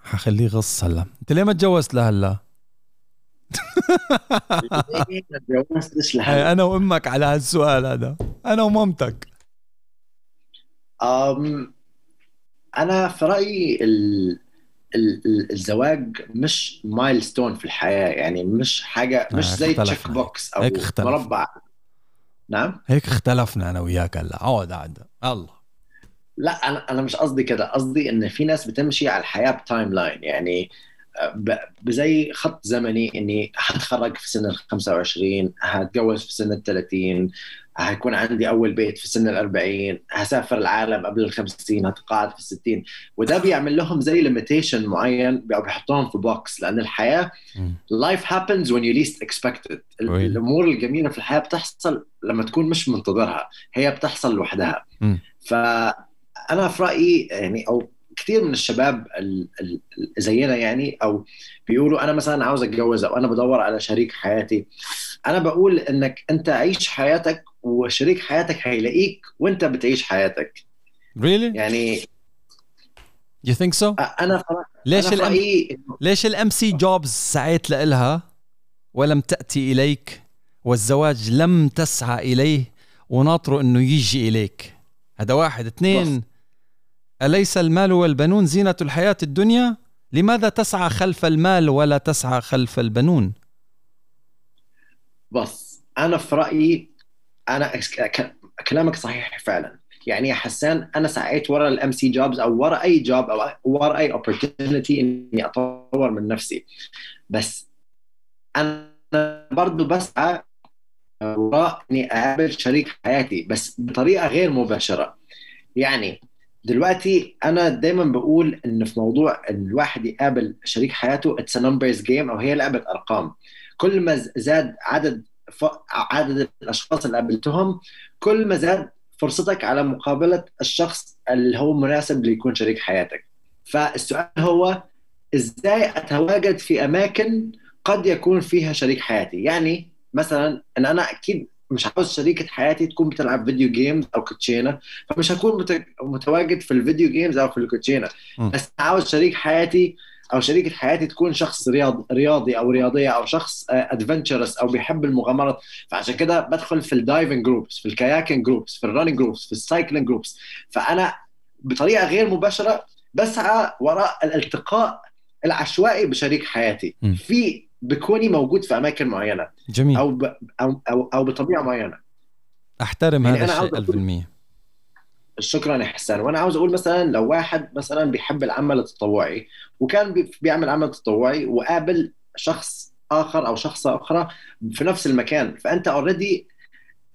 حخليه غص هلا. أنت ليه ما تجوزت لهلا؟ أنا وأمك على هالسؤال هذا. أنا ومامتك. أم أنا في رأيي ال... ال... الزواج مش milestone في الحياة يعني مش حاجة مش زي checkbox أو هيك اختلف. مربع. نعم؟ هيك اختلفنا أنا وياك هلأ. أقعد قعد الله لا أنا أنا مش قصدي كده. قصدي إن في ناس بتمشي على الحياة ب timeline يعني بزي خط زمني إني هتخرج في سن ال 25 هتجوز في سن ال 30 هيكون عندي أول بيت في سن ال 40 هسافر العالم قبل ال 50 هتقاعد في ال 60 وده بيعمل لهم زي limitation معين بيحطهم في box لأن الحياة مم. life happens when you least expect it ال- وين؟ الأمور الجميلة في الحياة بتحصل لما تكون مش منتظرها هي بتحصل لوحدها. فأنا في رأيي يعني أو كثير من الشباب ال- ال- زينا يعني أو بيقولوا أنا مثلا عاوز أتجوز أو أنا بدور على شريك حياتي. أنا بقول إنك أنت عيش حياتك وشريك حياتك هيلاقيك وأنت بتعيش حياتك. Really يعني you think so? أنا ليش أنا في الام ليش ال MC jobs سعيت لإلها ولم تأتي إليك والزواج لم تسعى إليه وناطره أنه يجي إليك؟ هذا واحد. اثنين أليس المال والبنون زينة الحياة الدنيا؟ لماذا تسعى خلف المال ولا تسعى خلف البنون؟ بص أنا في رأيي أنا ك- كلامك صحيح فعلا. يعني يا حسان أنا سعيت ورا ال MC jobs أو ورا أي job أو ورا أي opportunity إني أطور من نفسي. بس أنا برضو بسعى وراء إني أقابل شريك حياتي بس بطريقة غير مباشرة. يعني دلوقتي أنا دايما بقول إن في موضوع إن الواحد يقابل شريك حياته it's numbers game أو هي لعبة أرقام. كل ما زاد عدد ف... عدد الأشخاص اللي قابلتهم كل ما زاد فرصتك على مقابلة الشخص اللي هو مناسب ليكون شريك حياتك. فالسؤال هو إزاي أتواجد في أماكن قد يكون فيها شريك حياتي؟ يعني مثلا إن أنا أكيد مش عاوز شريكة حياتي تكون بتلعب video games أو كوتشينة فمش هكون متواجد في ال video games أو في الكوتشينة. بس عاوز شريك حياتي أو شريكة حياتي تكون شخص رياض رياضي أو رياضية أو شخص adventurous أو بيحب المغامرات. فعشان كده بدخل في ال diving groups في ال kayaking groups في ال running groups في ال cycling groups فأنا بطريقة غير مباشرة بسعى وراء الالتقاء العشوائي بشريك حياتي. م. في بكوني موجود في أماكن معينة. جميل. أو ب... أو أو, أو بطبيعة معينة. أحترم يعني هذا الشيء 1000% شكرا يا حسان. وأنا عاوز أقول مثلا لو واحد مثلا بيحب العمل التطوعي وكان بيعمل عمل تطوعي وقابل شخص آخر أو شخصة أخرى في نفس المكان فأنت already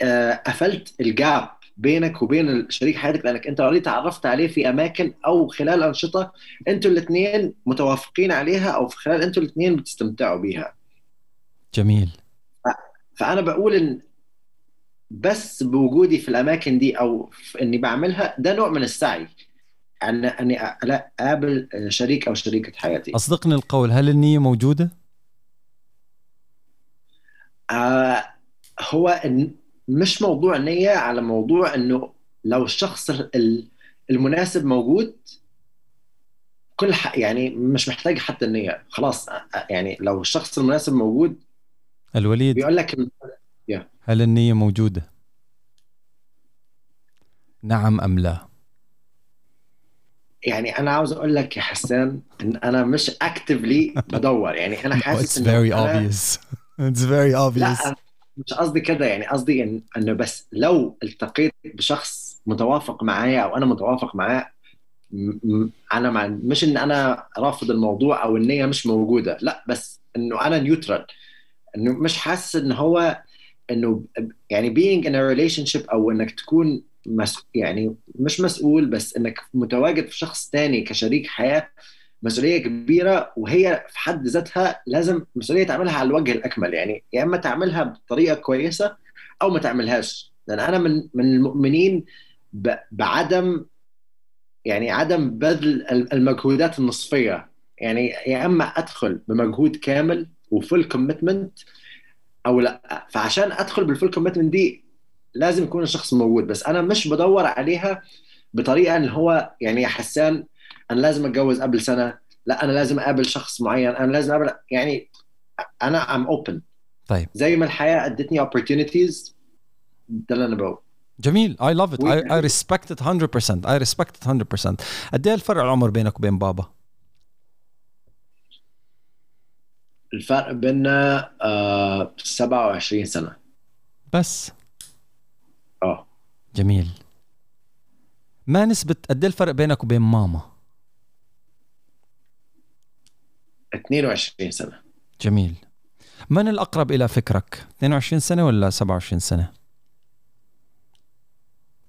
آه، قفلت ال gap. بينك وبين شريك حياتك لأنك أنت already تعرفت عليه في أماكن أو خلال أنشطة أنتوا الاثنين متوافقين عليها أو في خلال أنتوا الاثنين بتستمتعوا بيها. جميل. فأنا بقول إن بس بوجودي في الأماكن دي أو إني بعملها ده نوع من السعي ان أني أقابل شريك أو شريكة حياتي أصدقني القول هل النية موجودة آه هو مش موضوع نية على موضوع إنه لو الشخص المناسب موجود كل حق يعني مش محتاج حتى النيه خلاص يعني لو الشخص المناسب موجود الوليد بيقول لك yeah. هل النية موجودة؟ نعم أم لا؟ يعني أنا عاوز أقول لك يا حسان إن أنا مش اكتفلي بدور يعني أنا حاسس no, it's very obvious it's very obvious لا مش قصدي كده يعني قصدي إن إنه بس لو التقيت بشخص متوافق معايا أو أنا متوافق معاه أنا مع مش إن أنا رافض الموضوع أو النيه مش موجودة لأ بس إنه أنا نيوترال إنه مش حاسس إن هو إنه يعني being in a relationship أو إنك تكون مس يعني مش مسؤول بس إنك متواجد في شخص تاني كشريك حياة مسؤولية كبيرة وهي في حد ذاتها لازم مسؤولية تعملها على الوجه الأكمل. يعني يا إما تعملها بطريقة كويسة أو ما تعملهاش. لأن أنا من من المؤمنين بعدم يعني عدم بذل المجهودات النصفية. يعني يا إما أدخل بمجهود كامل و full commitment أو لأ. فعشان أدخل بال full commitment دي لازم يكون الشخص موجود. بس أنا مش بدور عليها بطريقة ان هو يعني يا حسان أنا لازم أتجوز قبل سنة. لا أنا لازم أقابل شخص معين. أنا لازم أقابل يعني أنا I'm open طيب. زي ما الحياة أدتني opportunities ده اللي أنا بقول جميل. I love it I respect it 100% I respect it 100% قد إيه الفرق العمر بينك وبين بابا؟ الفرق بيننا آه 27 سنة. بس. آه. جميل. ما نسبة قد إيه الفرق بينك وبين ماما؟ 22 سنة. جميل. من الأقرب إلى فكرك؟ 22 سنة ولا 27 سنة؟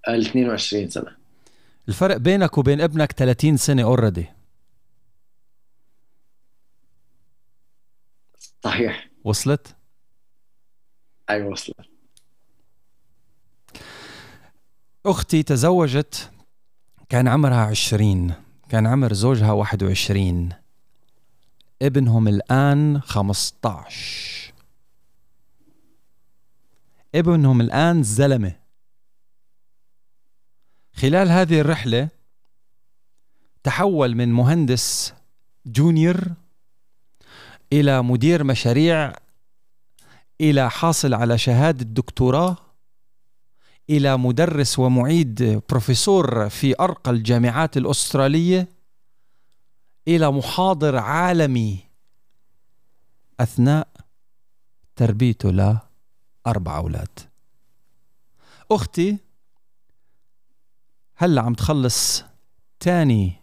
ال 22 سنة. الفرق بينك وبين ابنك 30 سنة اوريدي صحيح. وصلت؟ أيوه وصلت. أختي تزوجت كان عمرها عشرين كان عمر زوجها واحد وعشرين. ابنهم الآن خمسطعش. ابنهم الآن زلمة. خلال هذه الرحلة تحول من مهندس جونيور إلى مدير مشاريع إلى حاصل على شهادة دكتوراه إلى مدرس ومعيد بروفيسور في أرقى الجامعات الأسترالية. إلى محاضر عالمي أثناء تربيته لأربع أولاد. أختي هلأ عم تخلص تاني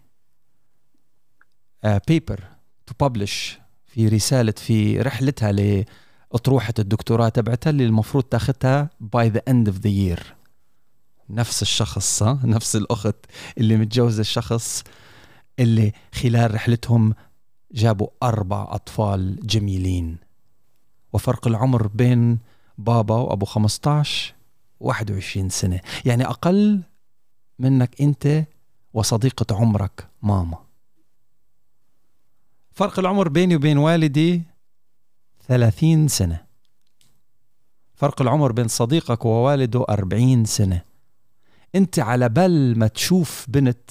paper تو ببلش في رسالة في رحلتها لأطروحة الدكتوراه تبعتها اللي المفروض تاخذها by the end of the year نفس الشخص نفس الأخت اللي متجوزة الشخص. اللي خلال رحلتهم جابوا أربع أطفال جميلين. وفرق العمر بين بابا وأبو 15 21 سنة. يعني أقل منك أنت وصديقة عمرك ماما. فرق العمر بيني وبين والدي 30 سنة. فرق العمر بين صديقك ووالده 40 سنة. أنت على بال ما تشوف بنت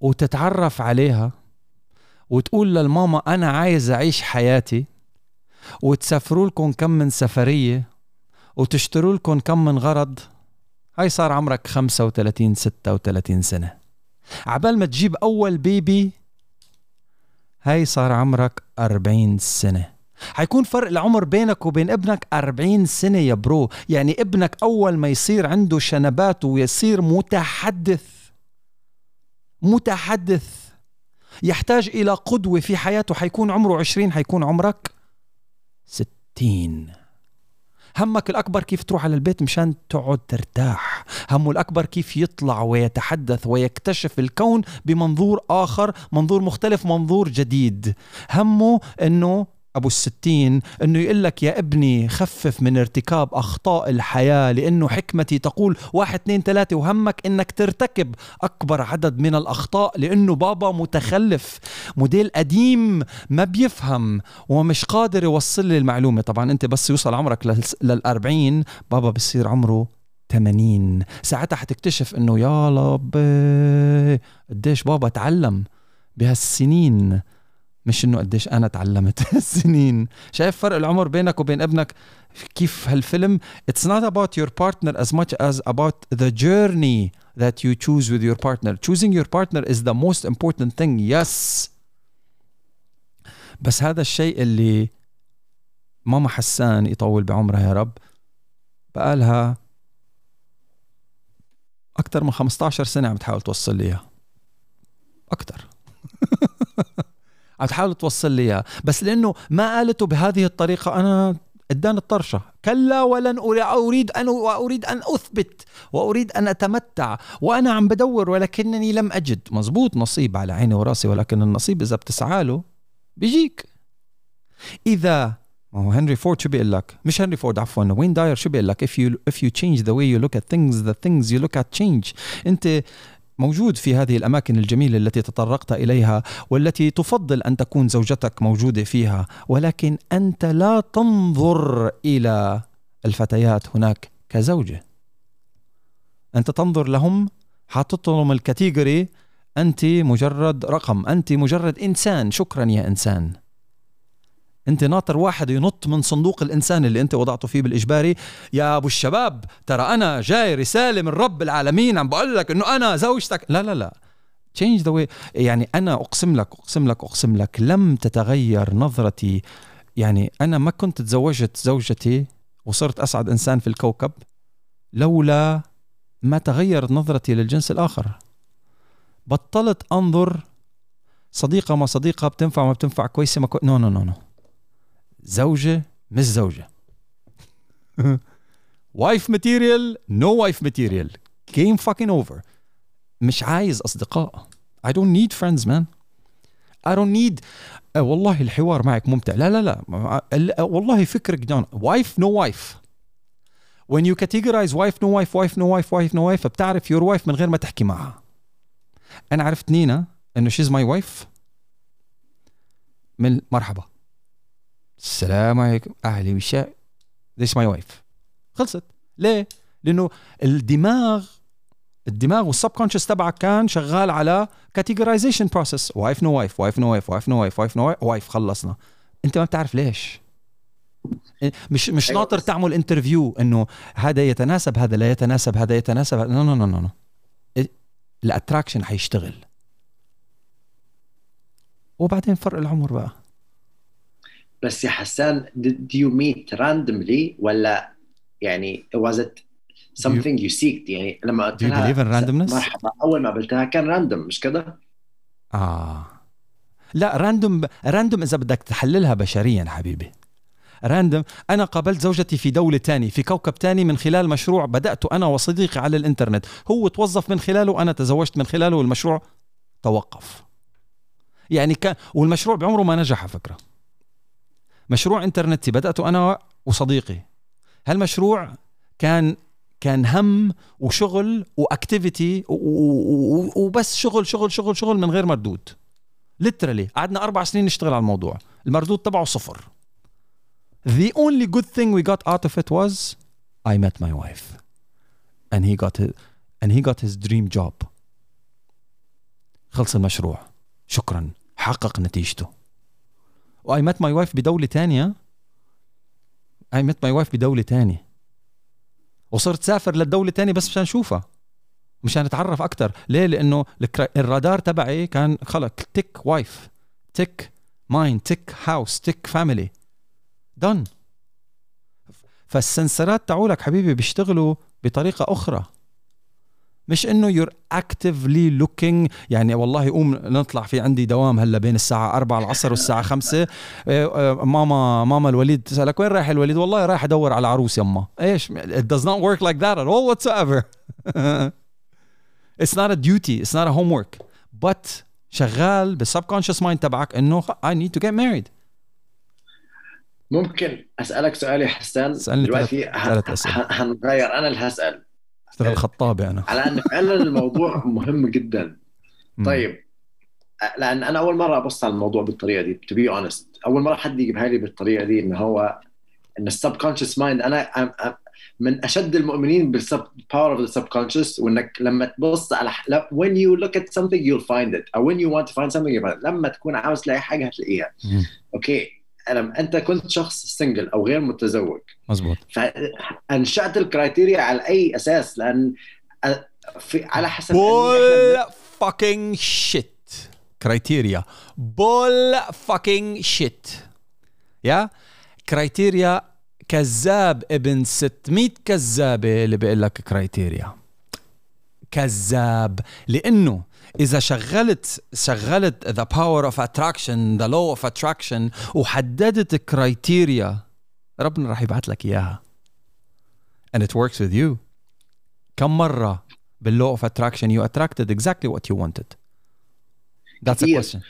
وتتعرف عليها وتقول للماما أنا عايز أعيش حياتي وتسافروا لكم كم من سفرية وتشتروا لكم كم من غرض هاي صار عمرك 35 36 سنة. عبال ما تجيب أول بيبي هاي صار عمرك 40 سنة. حيكون فرق العمر بينك وبين ابنك 40 سنة يا برو. يعني ابنك أول ما يصير عنده شنبات ويصير متحدث. متحدث. يحتاج إلى قدوة في حياته. حيكون عمره 20 حيكون عمرك 60 همك الأكبر كيف تروح على البيت مشان تقعد ترتاح. همه الأكبر كيف يطلع ويتحدث ويكتشف الكون بمنظور آخر منظور مختلف منظور جديد. همه أنه أبو الستين إنه يقول لك يا ابني خفف من ارتكاب أخطاء الحياة لأنه حكمتي تقول واحد اثنين ثلاثة وهمك إنك ترتكب أكبر عدد من الأخطاء لأنه بابا متخلف موديل قديم ما بيفهم ومش قادر يوصل لي المعلومة. طبعا أنت بس يوصل عمرك لل40 بابا بصير عمره 80 ساعتها حتكتشف إنه يا لبي قديش بابا تعلم بهالسنين. مش إنه قديش أنا تعلمت سنين شايف فرق العمر بينك وبين ابنك؟ كيف هالفيلم؟ It's not about your partner as much as about the journey that you choose with your partner. Choosing your partner is the most important thing yes. بس هذا الشيء اللي ماما حسان يطول بعمرها يا رب بقالها أكثر من 15 سنة عم تحاول توصل لي إياه أكثر عم تحاول توصل لي اياه بس لأنه ما قالته بهذه الطريقة أنا اداني الطرشة. كلا ولن أريد أن وأريد أن أثبت وأريد أن أتمتع وأنا عم بدور ولكنني لم أجد. مزبوط نصيب على عيني وراسي ولكن النصيب إذا بتسعى له بيجيك. اذا ما هو هنري فورد شو بيقول لك؟ مش هنري فورد عفوا وين داير شو بيقول لك؟ If you if you change the way you look at things the things you look at change. أنت موجود في هذه الأماكن الجميلة التي تطرقت إليها والتي تفضل أن تكون زوجتك موجودة فيها ولكن أنت لا تنظر إلى الفتيات هناك كزوجة. أنت تنظر لهم حاطط الكاتيجوري أنت مجرد رقم أنت مجرد إنسان. شكرا يا إنسان. انت ناطر واحد ينط من صندوق الإنسان اللي أنت وضعته فيه بالإجباري. يا أبو الشباب ترى أنا جاي رسالة من رب العالمين عم بقول لك إنه أنا زوجتك. لا لا لا. The way. يعني أنا أقسم لك أقسم لك أقسم لك لم تتغير نظرتي. يعني أنا ما كنت تزوجت زوجتي وصرت أسعد إنسان في الكوكب لولا ما تغيرت نظرتي للجنس الآخر. بطلت أنظر صديقة ما صديقة بتنفع ما بتنفع كويسة ما كو... no no no no زوجة مش زوجة. wife material no wife material game fucking over مش عايز أصدقاء. I don't need friends man. I don't need أه والله الحوار معك ممتع. لا لا لا. والله فكرك جان wife no wife when you categorize wife no wife wife no wife wife no wife بتعرف your wife من غير ما تحكي معها. أنا عرفت نينا إنه she's my wife. من مرحبا. السلام عليكم. أهلي وشاء this my wife خلصت. ليه؟ لأنه الدماغ الدماغ وال subconscious تبعك كان شغال على categorization process wife no wife wife no wife wife no wife wife no wife خلصنا. أنت ما بتعرف ليش. مش مش أيوة ناطر تعمل interview إنه هذا يتناسب هذا لا يتناسب هذا يتناسب no no no no ال attraction حيشتغل. وبعدين فرق العمر بقى. بس يا حسان did you meet randomly ولا يعني was it something you seeked يعني لما قلت you لها believe in randomness? مرحبا. أول ما قابلتها كان random مش كده؟ آه. لا random random إذا بدك تحللها بشريا حبيبي. random أنا قابلت زوجتي في دولة تاني في كوكب تاني من خلال مشروع بدأته أنا وصديقي على الإنترنت. هو توظف من خلاله وأنا تزوجت من خلاله والمشروع توقف. يعني كان والمشروع بعمره ما نجح على فكرة. مشروع انترنتي بداته أنا وصديقي. هالمشروع كان كان هم وشغل واكتيفيتي وبس شغل شغل شغل شغل من غير مردود. ليترالي قعدنا أربع سنين نشتغل على الموضوع. المردود تبعه صفر. The only good thing we got out of it was I met my wife. And he got his, and he got his dream job. خلص المشروع. شكرا. حقق نتيجته. و I met my wife بدولة تانية. I met my wife بدولة تانية. وصرت سافر للدولة تانية بس مشان أشوفها. مشان أتعرف أكثر ليه؟ لأنه الرادار تبعي كان خلق tick wife tick mind tick house tick family done فالسنسرات تاعولك حبيبي بيشتغلوا بطريقة أخرى. مش إنه you're actively looking يعني والله قوم نطلع في عندي دوام هلأ بين الساعة 4 العصر والساعة 5 ماما ماما الوليد تسألك وين رايح الوليد؟ والله رايح أدور على عروس يما. إيش؟ It does not work like that at all whatsoever. It's not a duty. It's not a homework. But شغال بال subconscious mind تبعك إنه I need to get married. ممكن أسألك سؤال يا حسان؟ دلوقتي ثلاث- هنغير. أنا اللي هسأل. اشتغل خطابي أنا على أن فعلا الموضوع مهم جدا. طيب لأن أنا أول مرة أبص على الموضوع بالطريقة دي to be honest أول مرة حد يجيبها لي بالطريقة دي إن هو إن ال subconscious mind أنا من أشد المؤمنين بال sub power of the subconscious وإنك لما تبص على when you look at something you'll find it أو when you want to find something you'll find it. لما تكون عاوز تلاقي حاجة هتلاقيها. okay لما أنت كنت شخص single أو غير متزوج. مزبوط فأنشأت ال criteria على أي أساس؟ لأن في على حسب بول fucking shit. كرايتيريا. بول fucking shit. يا؟ كرايتيريا كذاب ابن 600 كذابة اللي بيقول لك criteria. كذاب. لأنه اذا شغلت شغلت the power of attraction the law of attraction وحددت كرايتيريا ربنا راح يبعث لك اياها and it works with you كم مرة بالlaw of attraction you attracted exactly what you wanted that's a كتير. question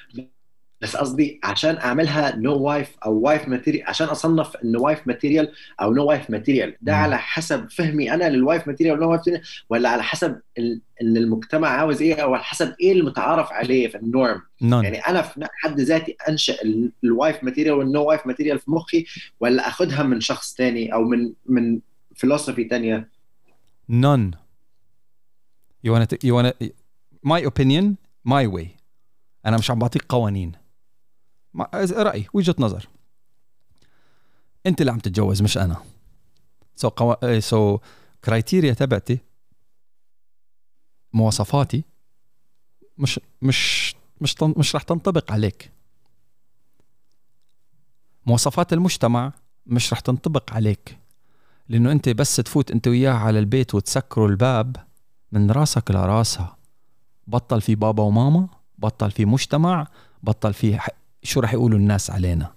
بس قصدي عشان أعملها no wife أو wife material عشان أصنف انه wife material أو no wife material ده. على حسب فهمي أنا لل wife material و no wife material ولا على حسب ال- إن المجتمع عاوز إيه أو على حسب إيه المتعارف عليه في ال norm none يعني أنا في حد ذاتي أنشأ ال- ال wife material وال no wife material في مخي ولا أخدها من شخص تاني أو من من فلسفي تانية؟ None. You wanna you wanna my opinion my way. أنا مش عم بعطيك قوانين. رايي وجهة نظر أنت اللي عم تتجوز مش أنا so قوا... so criteria تبعتي مواصفاتي مش مش مش. مش رح تنطبق عليك مواصفات المجتمع مش رح تنطبق عليك لأنه أنت بس تفوت أنت وياه على البيت وتسكروا الباب من راسك لراسها بطل في بابا وماما بطل في مجتمع بطل في. شو رح يقولوا الناس علينا.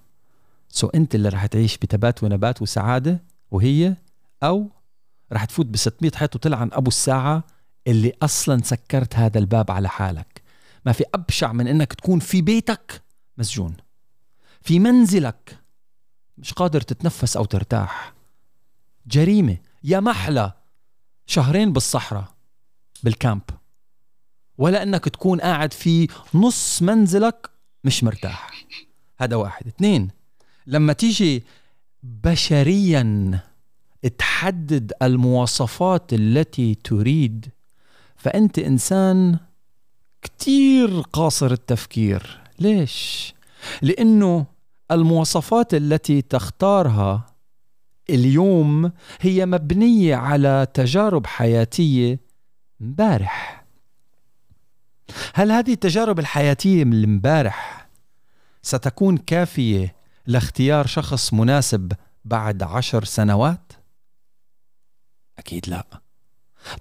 سو أنت اللي رح تعيش بتبات ونبات وسعادة وهي أو رح تفوت ب 600 حيط وتلعن أبو الساعة اللي أصلا سكرت هذا الباب على حالك. ما في أبشع من إنك تكون في بيتك مسجون. في منزلك مش قادر تتنفس أو ترتاح. جريمة. يا محلى شهرين بالصحراء بالكامب. ولا إنك تكون قاعد في نص منزلك مش مرتاح. هذا واحد. اثنين لما تيجي بشريا تحدد المواصفات التي تريد فأنت إنسان كتير قاصر التفكير. ليش؟ لأنه المواصفات التي تختارها اليوم هي مبنية على تجارب حياتية امبارح هل هذه التجارب الحياتية من امبارح ستكون كافية لاختيار شخص مناسب بعد عشر سنوات؟ أكيد لا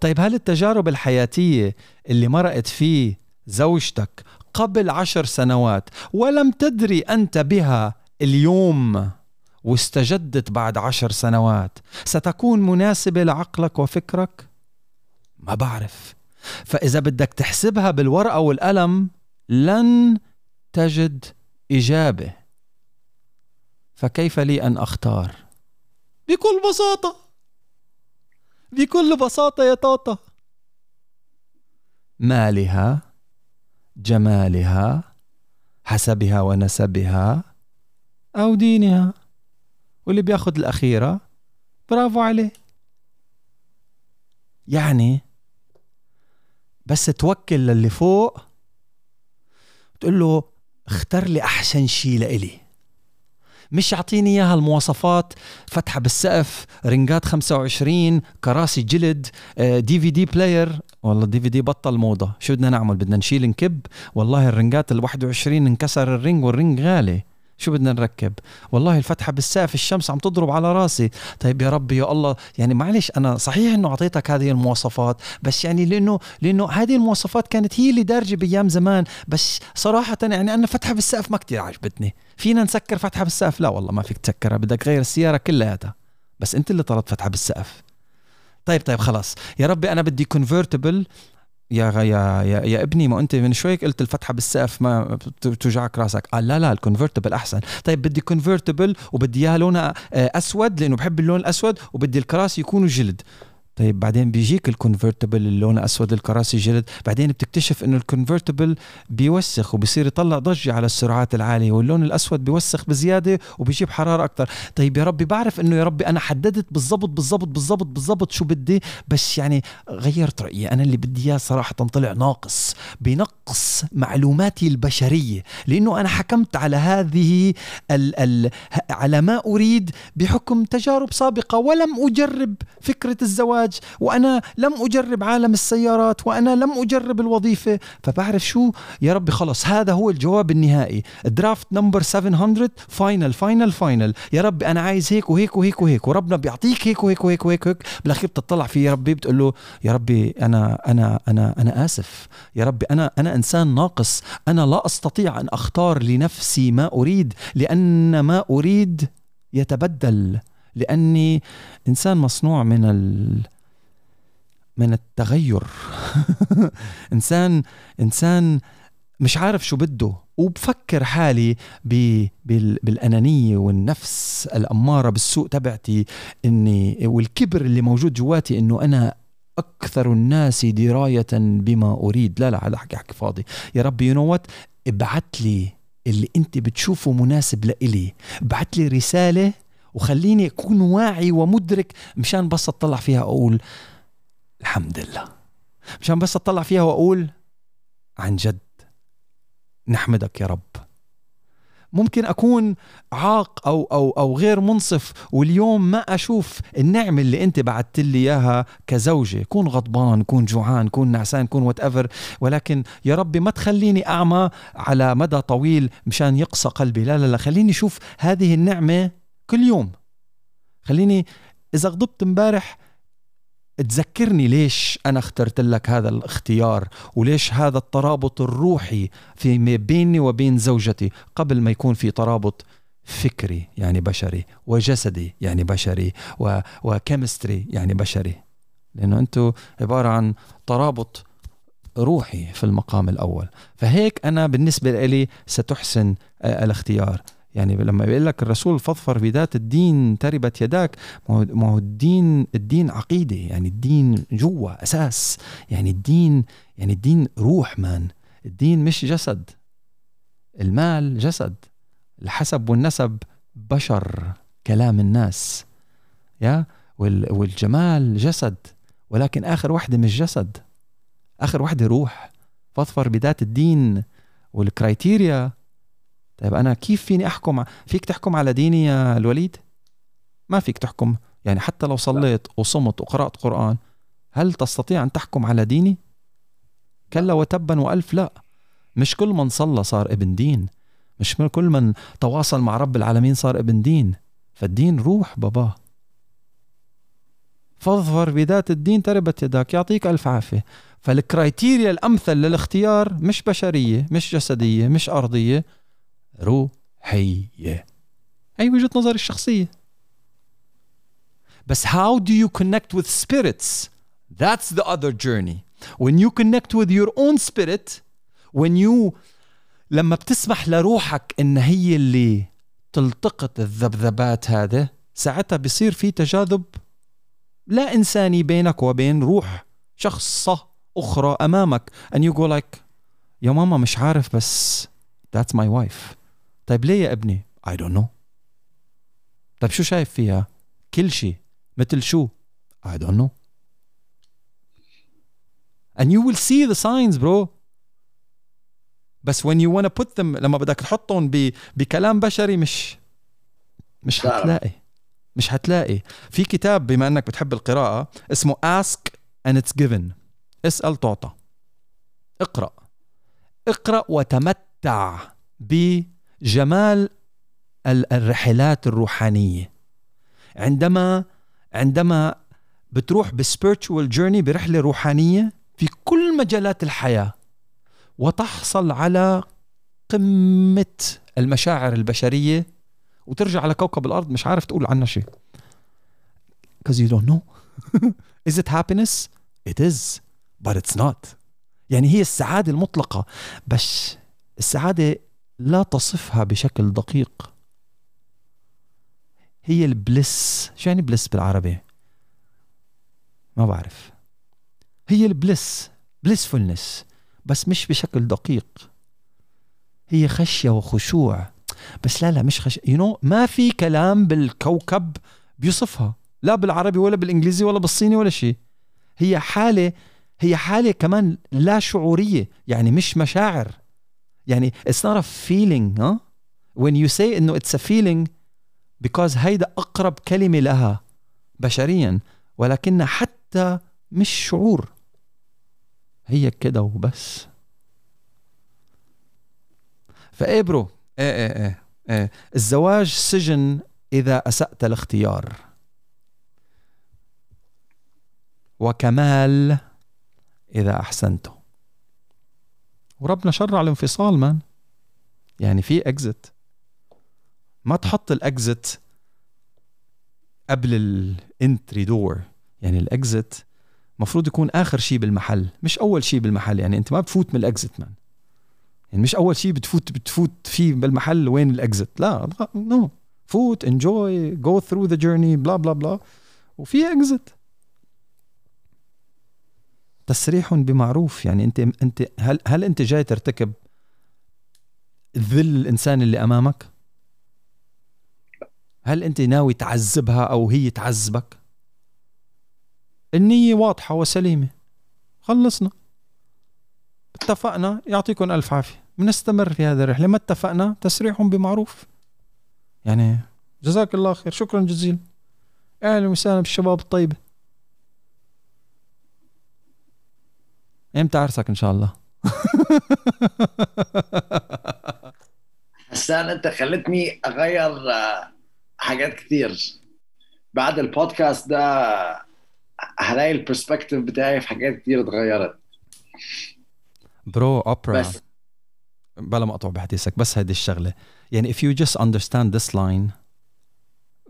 طيب هل التجارب الحياتية اللي مرقت فيه زوجتك قبل عشر سنوات ولم تدري أنت بها اليوم واستجدت بعد عشر سنوات ستكون مناسبة لعقلك وفكرك؟ ما بعرف فإذا بدك تحسبها بالورقة والقلم لن تجد إجابة. فكيف لي أن أختار؟ بكل بساطة. بكل بساطة يا طاطا. مالها جمالها حسبها ونسبها. أو دينها. واللي بياخد الأخيرة برافو عليه. يعني بس توكل للي فوق تقول له اختار لي أحسن شيء لإلي. مش يعطيني إياها المواصفات فتحة بالسقف رنجات 25 كراسي جلد DVD player. والله ال DVD بطل موضة. شو بدنا نعمل؟ بدنا نشيل نكب؟ والله الرنجات ال 21 انكسر الرنج والرنج غالي. شو بدنا نركب؟ والله الفتحة بالسقف الشمس عم تضرب على راسي. طيب يا ربي يا الله. يعني معلش أنا صحيح أنه أعطيتك هذه المواصفات بس يعني لأنه لأنه هذه المواصفات كانت هي اللي دارجة بأيام زمان. بس صراحة يعني أنا فتحة بالسقف ما كتير عجبتني. فينا نسكر فتحة بالسقف؟ لا والله ما فيك تسكرها بدك غير السيارة كلياتها. بس أنت اللي طلبت فتحة بالسقف. طيب طيب خلاص. يا ربي أنا بدي convertible يا يا يا, يا ابني ما انت من شوي قلت الفتحة بالسقف ما توجعك راسك. قال لا لا ال convertible أحسن. طيب بدي convertible وبدي اياها لونها آه، أسود لأنه بحب اللون الأسود وبدي الكراسي يكونوا جلد. طيب بعدين بيجيك ال convertible اللون اسود الكراسي جلد بعدين بتكتشف إنه ال convertible بيوسخ وبصير يطلع ضجة على السرعات العالية واللون الأسود بيوسخ بزيادة وبيجيب حرارة أكثر طيب يا ربي بعرف إنه يا ربي أنا حددت بالضبط بالضبط بالضبط بالضبط شو بدي بس يعني غيرت رأيي. أنا اللي بدي إياه صراحة طلع ناقص بنقص معلوماتي البشرية لأنه أنا حكمت على هذه ال ال على ما أريد بحكم تجارب سابقة ولم أجرب فكرة الزواج. الزواج وأنا لم أجرب عالم السيارات وأنا لم أجرب الوظيفة. فبعرف شو؟ يا ربي خلص هذا هو الجواب النهائي. draft number 700 final final final. يا ربي أنا عايز هيك وهيك وهيك وهيك وربنا بيعطيك هيك وهيك وهيك وهيك, وهيك. بالأخير بتطلع فيه يا ربي بتقول له يا ربي أنا أنا أنا أنا آسف. يا ربي أنا أنا إنسان ناقص. أنا لا أستطيع أن أختار لنفسي ما أريد لأن ما أريد يتبدل. لأني إنسان مصنوع من ال من التغير. إنسان إنسان مش عارف شو بده وبفكر حالي بالأنانية والنفس الأمارة بالسوء تبعتي إني والكبر اللي موجود جواتي إنه أنا أكثر الناس دراية بما أريد. لا لا هذا حكي حكي فاضي. يا ربي يو نو ابعت لي اللي أنت بتشوفه مناسب لإلي. ابعت لي رسالة وخليني أكون واعي ومدرك مشان بس أطلع فيها أقول الحمد لله. مشان بس أطلع فيها وأقول عن جد نحمدك يا رب. ممكن أكون عاق أو أو أو غير منصف واليوم ما أشوف النعمة اللي أنت بعثت لي إياها كزوجة. كون غضبان كون جوعان كون نعسان كون whatever ولكن يا ربي ما تخليني أعمى على مدى طويل مشان يقسى قلبي. لا لا لا خليني أشوف هذه النعمة كل يوم. خليني إذا غضبت امبارح تذكرني ليش أنا اخترت لك هذا الاختيار وليش هذا الترابط الروحي في بيني وبين زوجتي قبل ما يكون في ترابط فكري يعني بشري وجسدي يعني بشري و... وكيمستري يعني بشري. لأنه أنتم عبارة عن ترابط روحي في المقام الأول. فهيك أنا بالنسبة لي ستحسن الاختيار. يعني لما بيقول لك الرسول فضفر بذات الدين تربت يداك ما هو الدين الدين عقيدة يعني الدين جوا أساس يعني الدين يعني الدين روح man الدين مش جسد. المال جسد الحسب والنسب بشر كلام الناس يا؟ والجمال جسد ولكن آخر وحدة مش جسد آخر وحدة روح. فاظفر بذات الدين وال criteria طيب أنا كيف فيني أحكم فيك تحكم على ديني يا الوليد؟ ما فيك تحكم يعني حتى لو صليت وصمت وقرأت قرآن هل تستطيع أن تحكم على ديني؟ كلا وتبا وألف لا. مش كل من صلى صار ابن دين. مش كل من تواصل مع رب العالمين صار ابن دين. فالدين روح بابا. فاظفر بذات الدين تربت يداك يعطيك ألف عافية. فالكرايتيريا الأمثل للاختيار مش بشرية مش جسدية مش أرضية. روحية. هي وجهة نظري الشخصية. بس how do you connect with spirits? That's the other journey. When you connect with your own spirit when you لما بتسمح لروحك إن هي اللي تلتقط الذبذبات هذا ساعتها بصير في تجاذب لا إنساني بينك وبين روح شخصة أخرى أمامك. And you go like يا ماما مش عارف بس that's my wife. طيب ليه يا ابني؟ I don't know. طيب شو شايف فيها؟ كل شيء. مثل شو؟ I don't know. And you will see the signs bro. بس when you wanna put them لما بدك تحطهم بكلام بشري مش مش حتلاقي. مش حتلاقي. في كتاب بما إنك بتحب القراءة اسمه ask and it's given. اسأل تعطى. اقرأ. اقرأ وتمتع بجمال الرحلات الروحانية. عندما عندما بتروح بسبيرتشوال جيرني برحلة روحانية في كل مجالات الحياة وتحصل على قمة المشاعر البشرية وترجع على كوكب الأرض مش عارف تقول عنها شيء. Because you don't know. Is it happiness? It is but it's not يعني هي السعادة المطلقة. بس السعادة لا تصفها بشكل دقيق. هي ال bliss. شو يعني bliss بالعربي؟ ما بعرف. هي ال bliss. blissfulness بس مش بشكل دقيق. هي خشية وخشوع. بس لا لا مش خشية يو you know, ما في كلام بالكوكب بيوصفها لا بالعربي ولا بالإنجليزي ولا بالصيني ولا شيء. هي حالة هي حالة كمان لا شعورية. يعني مش مشاعر. يعني it's not a feeling ها when you say إنه it's a feeling because هيدا أقرب كلمة لها بشريا ولكنها حتى مش شعور. هي كده وبس. فايه bro؟ إيه إيه إيه, إيه. الزواج سجن إذا أسأت الاختيار. وكمال إذا أحسنته. وربنا شرع الانفصال man يعني في exit ما تحط ال exit قبل ال entry door يعني ال exit مفروض يكون آخر شيء بالمحل مش أول شيء بالمحل. يعني أنت ما بتفوت من ال exit man يعني مش أول شيء بتفوت بتفوت فيه بالمحل وين ال exit لا no فوت enjoy go through the journey بلا بلا بلا وفي exit تسريح بمعروف. يعني انت انت هل هل انت جاي ترتكب ذل الإنسان اللي أمامك؟ هل انت ناوي تعذبها أو هي تعذبك؟ النية واضحة وسليمة. خلصنا. اتفقنا يعطيكم ألف عافية. بنستمر في هذه الرحلة. ما اتفقنا تسريح بمعروف. يعني جزاك الله خير. شكرا جزيلا. أهلا وسهلا بالشباب الطيبة. إمتى عرسك إن شاء الله؟ حسان أنت خلتني أغير آه، حاجات كثير بعد البودكاست ده هلاقي ال perspective بتاعي في حاجات كتير اتغيرت. برو أوبرا. بس. بلا ما أقطع بحديثك بس هيدي الشغلة. يعني if you just understand this line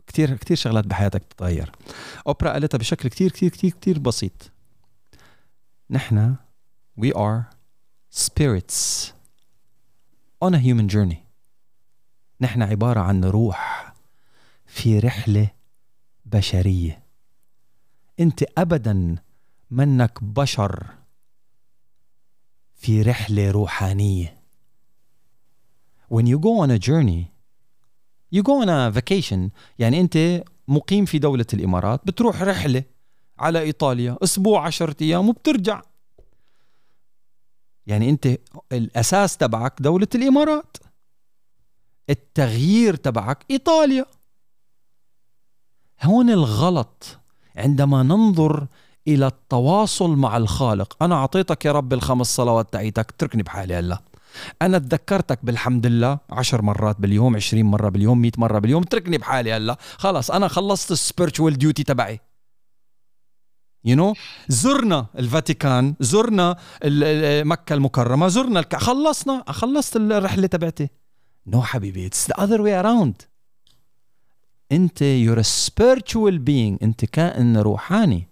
كثير كثير شغلات بحياتك بتتغير. أوبرا قالتها بشكل كثير كثير كثير كثير بسيط. نحن we are spirits on a human journey. نحن عبارة عن روح في رحلة بشرية. أنت ابدا منك بشر في رحلة روحانية. When you go on a journey you go on a vacation يعني أنت مقيم في دولة الإمارات بتروح رحلة على إيطاليا أسبوع عشرة أيام وبترجع. يعني انت الأساس تبعك دولة الإمارات. التغيير تبعك إيطاليا. هون الغلط عندما ننظر إلى التواصل مع الخالق. أنا أعطيتك يا رب الخمس صلوات تاعيتك اتركني بحالي هلا. أنا تذكرتك بالحمد لله عشر مرات باليوم عشرين مرة باليوم مئة مرة باليوم اتركني بحالي هلا. خلاص أنا خلصت ال spiritual duty تبعي. you, you know? زرنا الفاتيكان زرنا مكة المكرمة زرنا الك... خلصنا خلصت الرحلة تبعتي. no, no, حبيبي it's the other way around أنت you're spiritual being أنت كائن روحاني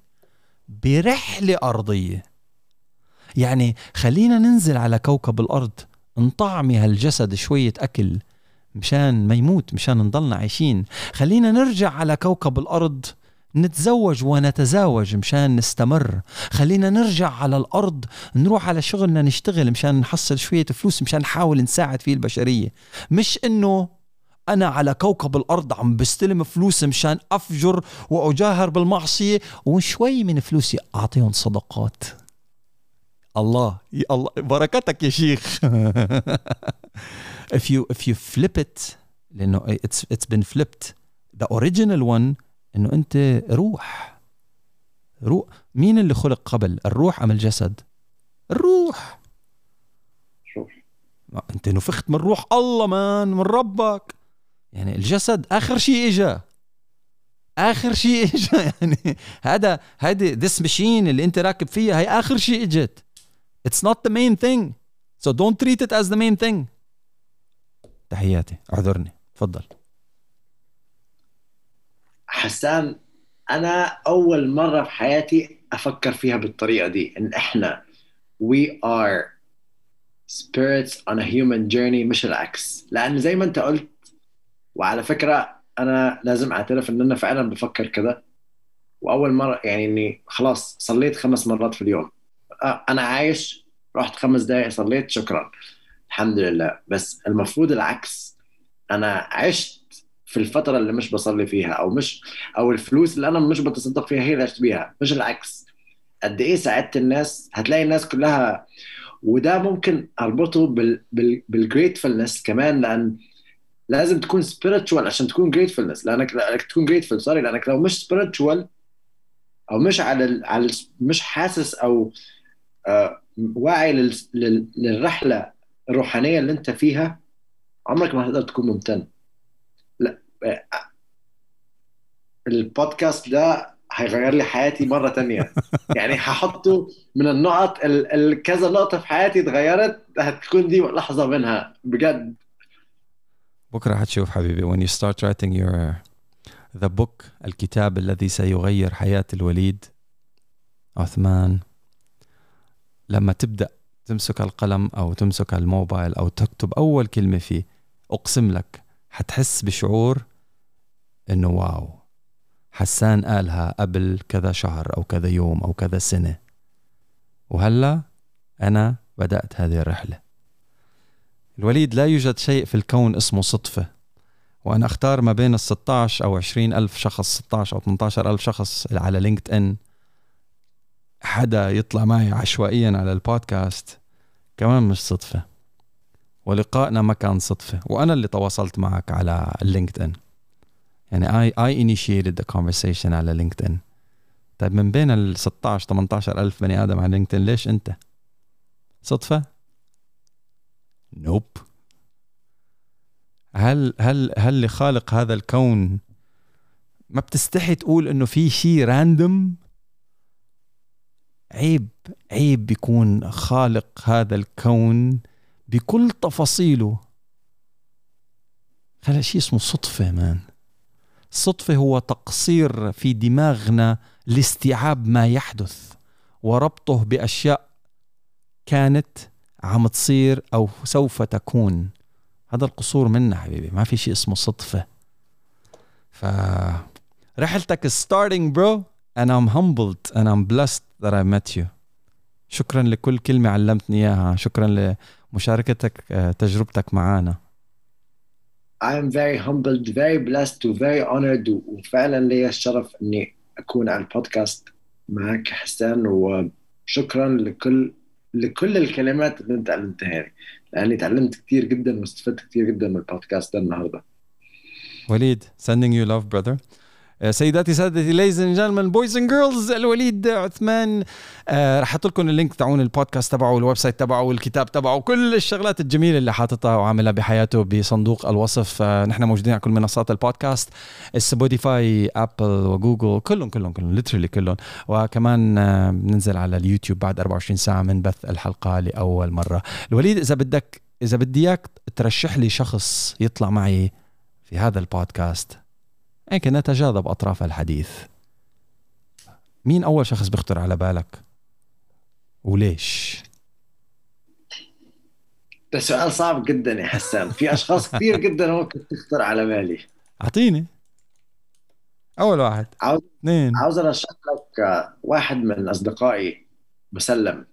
برحلة أرضية. يعني خلينا ننزل على كوكب الأرض نطعمي هالجسد شوية أكل مشان ما يموت مشان نضلنا عايشين. خلينا نرجع على كوكب الأرض نتزوج ونتزاوج مشان نستمر. خلينا نرجع على الأرض نروح على شغلنا نشتغل مشان نحصل شوية فلوس مشان نحاول نساعد فيه البشرية. مش إنه أنا على كوكب الأرض عم بستلم فلوس مشان أفجر وأجاهر بالمعصية وشوي من فلوسي أعطيهم صدقات. الله يا الله بركتك يا شيخ. If you if you flip it لأنه it's it's been flipped. The original one إنه أنت روح. روح. مين اللي خلق قبل؟ الروح أم الجسد؟ الروح. روح أنت نفخت من روح الله مان من ربك. يعني الجسد آخر شيء إجا. آخر شيء إجا. يعني هذا هذه ذس ماشين اللي أنت راكب فيها هي آخر شيء إجت. It's not the main thing. So don't treat it as the main thing. تحياتي. اعذرني. تفضل. حسان أنا أول مرة في حياتي أفكر فيها بالطريقة دي إن إحنا we are spirits on a human journey مش العكس. لأن زي ما أنت قلت وعلى فكرة أنا لازم أعترف إن أنا فعلا بفكر كده. وأول مرة يعني إني خلاص صليت خمس مرات في اليوم. أنا عايش رحت خمس دقائق صليت شكرا. الحمد لله. بس المفروض العكس. أنا عشت في الفترة اللي مش بصلي فيها أو مش أو الفلوس اللي أنا مش بتصدق فيها هي اللي بيها مش العكس. قد إيه ساعدت الناس؟ هتلاقي الناس كلها. وده ممكن أربطه بال بال بالجريتفulness كمان لأن لازم تكون spiritual عشان تكون gratefulness. لأنك لأنك تكون grateful سوري لأنك لو مش spiritual أو مش على على مش حاسس أو آه، واعي للرحلة الروحانية اللي أنت فيها عمرك ما هتقدر تكون ممتن. البودكاست ده هيغير لي حياتي مرة تانية. يعني هحطه من النقط الكذا نقطة في حياتي اتغيرت هتكون دي لحظة منها بجد. بكرة هتشوف حبيبي. When you start writing your the book الكتاب الذي سيغير حياة الوليد عثمان لما تبدأ تمسك القلم أو تمسك الموبايل أو تكتب أول كلمة فيه أقسم لك حتحس بشعور إنه واو. حسان قالها قبل كذا شهر أو كذا يوم أو كذا سنة. وهلأ أنا بدأت هذه الرحلة. الوليد لا يوجد شيء في الكون اسمه صدفة. وأنا أختار ما بين ال 16 أو 20 ألف شخص 16 أو 18 ألف شخص على لينكد ان حدا يطلع معي عشوائيا على البودكاست. كمان مش صدفة. ولقائنا ما كان صدفة وأنا اللي تواصلت معك على اللينكد إن يعني I, I initiated the conversation على لينكد إن طيب من بين ال 16 18 ألف بني آدم على لينكد إن ليش أنت؟ صدفة؟ نوب. هل هل هل اللي خالق هذا الكون ما بتستحي تقول إنه في شيء راندوم عيب عيب بيكون خالق هذا الكون بكل تفاصيله. هذا شيء اسمه صدفة مان. الصدفة هو تقصير في دماغنا لاستيعاب ما يحدث وربطه بأشياء كانت عم تصير أو سوف تكون. هذا القصور منا حبيبي ما في شيء اسمه صدفة. ف رحلتك starting bro and I'm humbled and I'm blessed that I met you. شكرا لكل كلمة علمتني إياها شكرا لمشاركتك تجربتك معنا I am very humbled very blessed very honored وفعلا لي الشرف إني أكون على البودكاست معك حسان وشكرا لكل لكل الكلمات اللي أنت علمتها لي لأني تعلمت كثير جدا واستفدت كثير جدا من البودكاست ده النهارده. وليد sending you love brother. سيداتي سادتي ladies and gentlemen boys and girls الوليد عثمان. آه رح أحط لكم ال link تاعون البودكاست تبعه وال website تبعه والكتاب تبعه وكل الشغلات الجميلة اللي حاططها وعاملها بحياته بصندوق الوصف. آه نحن موجودين على كل منصات البودكاست سبوتيفاي ابل وجوجل كلهم كلهم كلهم literally كلهم. وكمان آه بننزل على اليوتيوب بعد 24 ساعة من بث الحلقة لأول مرة. الوليد إذا بدك إذا بدي إياك ترشح لي شخص يطلع معي في هذا البودكاست. هيك نتجاذب أطراف الحديث. مين أول شخص بيخطر على بالك؟ وليش؟ ده سؤال صعب جدا يا حسام في أشخاص كثير جدا ممكن تخطر على بالي. أعطيني. أول واحد. عاوز اثنين. عاوز ارشح لك واحد من أصدقائي مسلم.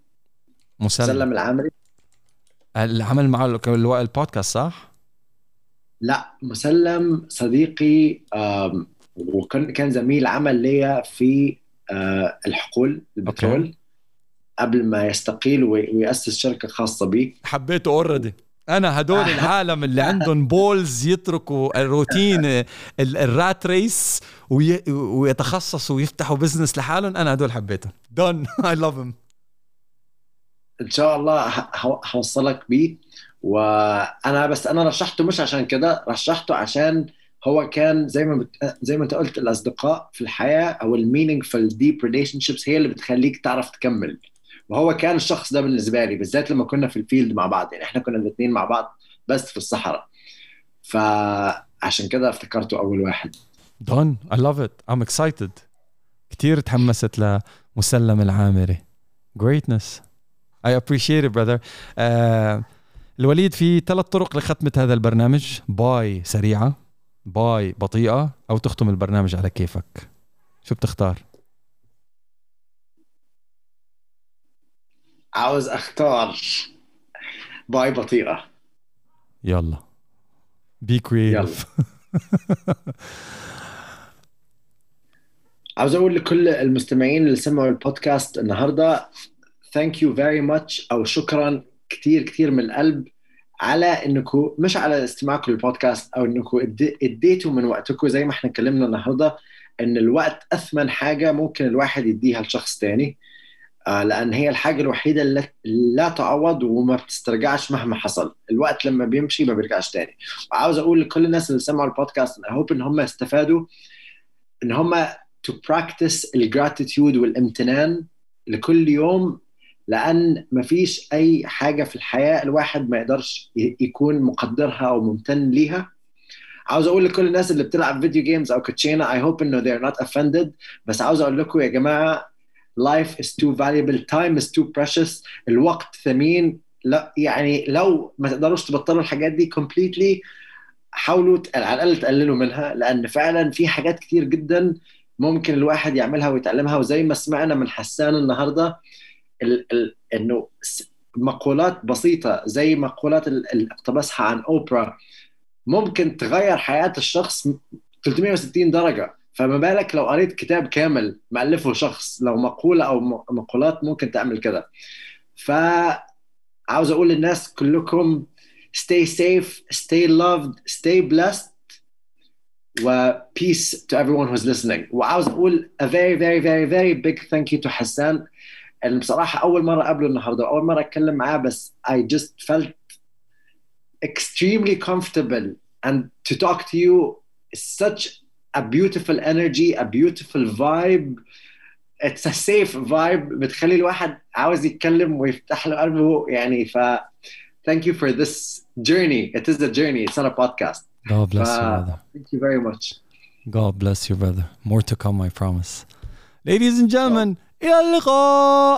مسلم, مسلم العامري اللي عمل معه ال- البودكاست صح؟ لا مسلم صديقي وكان كان زميل عمل ليا في آه، الحقول البترول. قبل ما يستقيل وي- ويأسس شركة خاصة به حبيته already أنا هدول العالم اللي عندهم balls يتركوا الروتين ال- ال rat race وي- ويتخصصوا ويفتحوا business لحالهم. أنا هدول حبيتهم. done I love إن شاء الله هوصلك بيه وأنا بس أنا رشحته مش عشان كده رشحته عشان هو كان زي ما بت... زي ما أنت قلت الأصدقاء في الحياة أو ال meaningful deep relationships هي اللي بتخليك تعرف تكمل. وهو كان الشخص ده بالنسبة لي بالذات لما كنا في ال field مع بعض يعني إحنا كنا الاثنين مع بعض بس في الصحراء. فعشان كده افتكرته أول واحد. done I love it I'm excited كثير تحمست لمسلم العامري. I appreciate it brother. uh, الوليد في ثلاث طرق لختمة هذا البرنامج. bye سريعة bye بطيئة أو تختم البرنامج على كيفك. شو بتختار؟ عاوز أختار bye بطيئة. يلا. be creative عاوز أقول لكل المستمعين اللي سمعوا البودكاست النهارده thank you very much أو شكرا كثير كثير من القلب على انكم مش على استماعكم للبودكاست أو انكم ادي- اديتوا من وقتكم زي ما إحنا اتكلمنا النهارده إن الوقت أثمن حاجة ممكن الواحد يديها لشخص تاني. آه، لأن هي الحاجة الوحيدة اللي لا تعوض وما بتسترجعش مهما حصل. الوقت لما بيمشي ما بيرجعش تاني. وعاوز أقول لكل الناس اللي سمعوا البودكاست أنا هوب إن هم استفادوا إن هم to practice الجراتيتيود والامتنان لكل يوم لأن مفيش أي حاجة في الحياة الواحد ما يقدرش يكون مقدرها أو ممتن ليها. عاوز أقول لكل الناس اللي بتلعب فيديو جيمز أو كوتشينا I hope إنه they're not offended. بس عاوز أقول لكم يا جماعة life is too valuable time is too precious. الوقت ثمين. لا يعني لو ما تقدروش تبطلوا الحاجات دي completely حاولوا على الأقل تقللوا منها لأن فعلا في حاجات كتير جدا ممكن الواحد يعملها ويتعلمها. وزي ما سمعنا من حسان النهارده ال ال إنه مقولات بسيطة زي مقولات ال- اللي اقتبسها عن أوبرا ممكن تغير حياة الشخص 360 درجة. فما بالك لو قريت كتاب كامل مألفه شخص لو مقولة أو م- مقولات ممكن تعمل كده. فعاوز أقول للناس كلكم stay safe stay loved stay blessed و peace to everyone who's listening. وعاوز أقول a very very very very big thank you to حسان. بصراحه اول مره اقابله النهارده اول مره اتكلم معاه بس I just felt extremely comfortable and to talk to you is such a beautiful energy a beautiful vibe it's a safe vibe بتخلي الواحد عاوز يتكلم ويفتح له قلبه يعني ف thank you for this journey it is a journey it's not a podcast God bless you ف- brother thank you very much God bless you brother more to come I promise Ladies and gentlemen إلى יאללה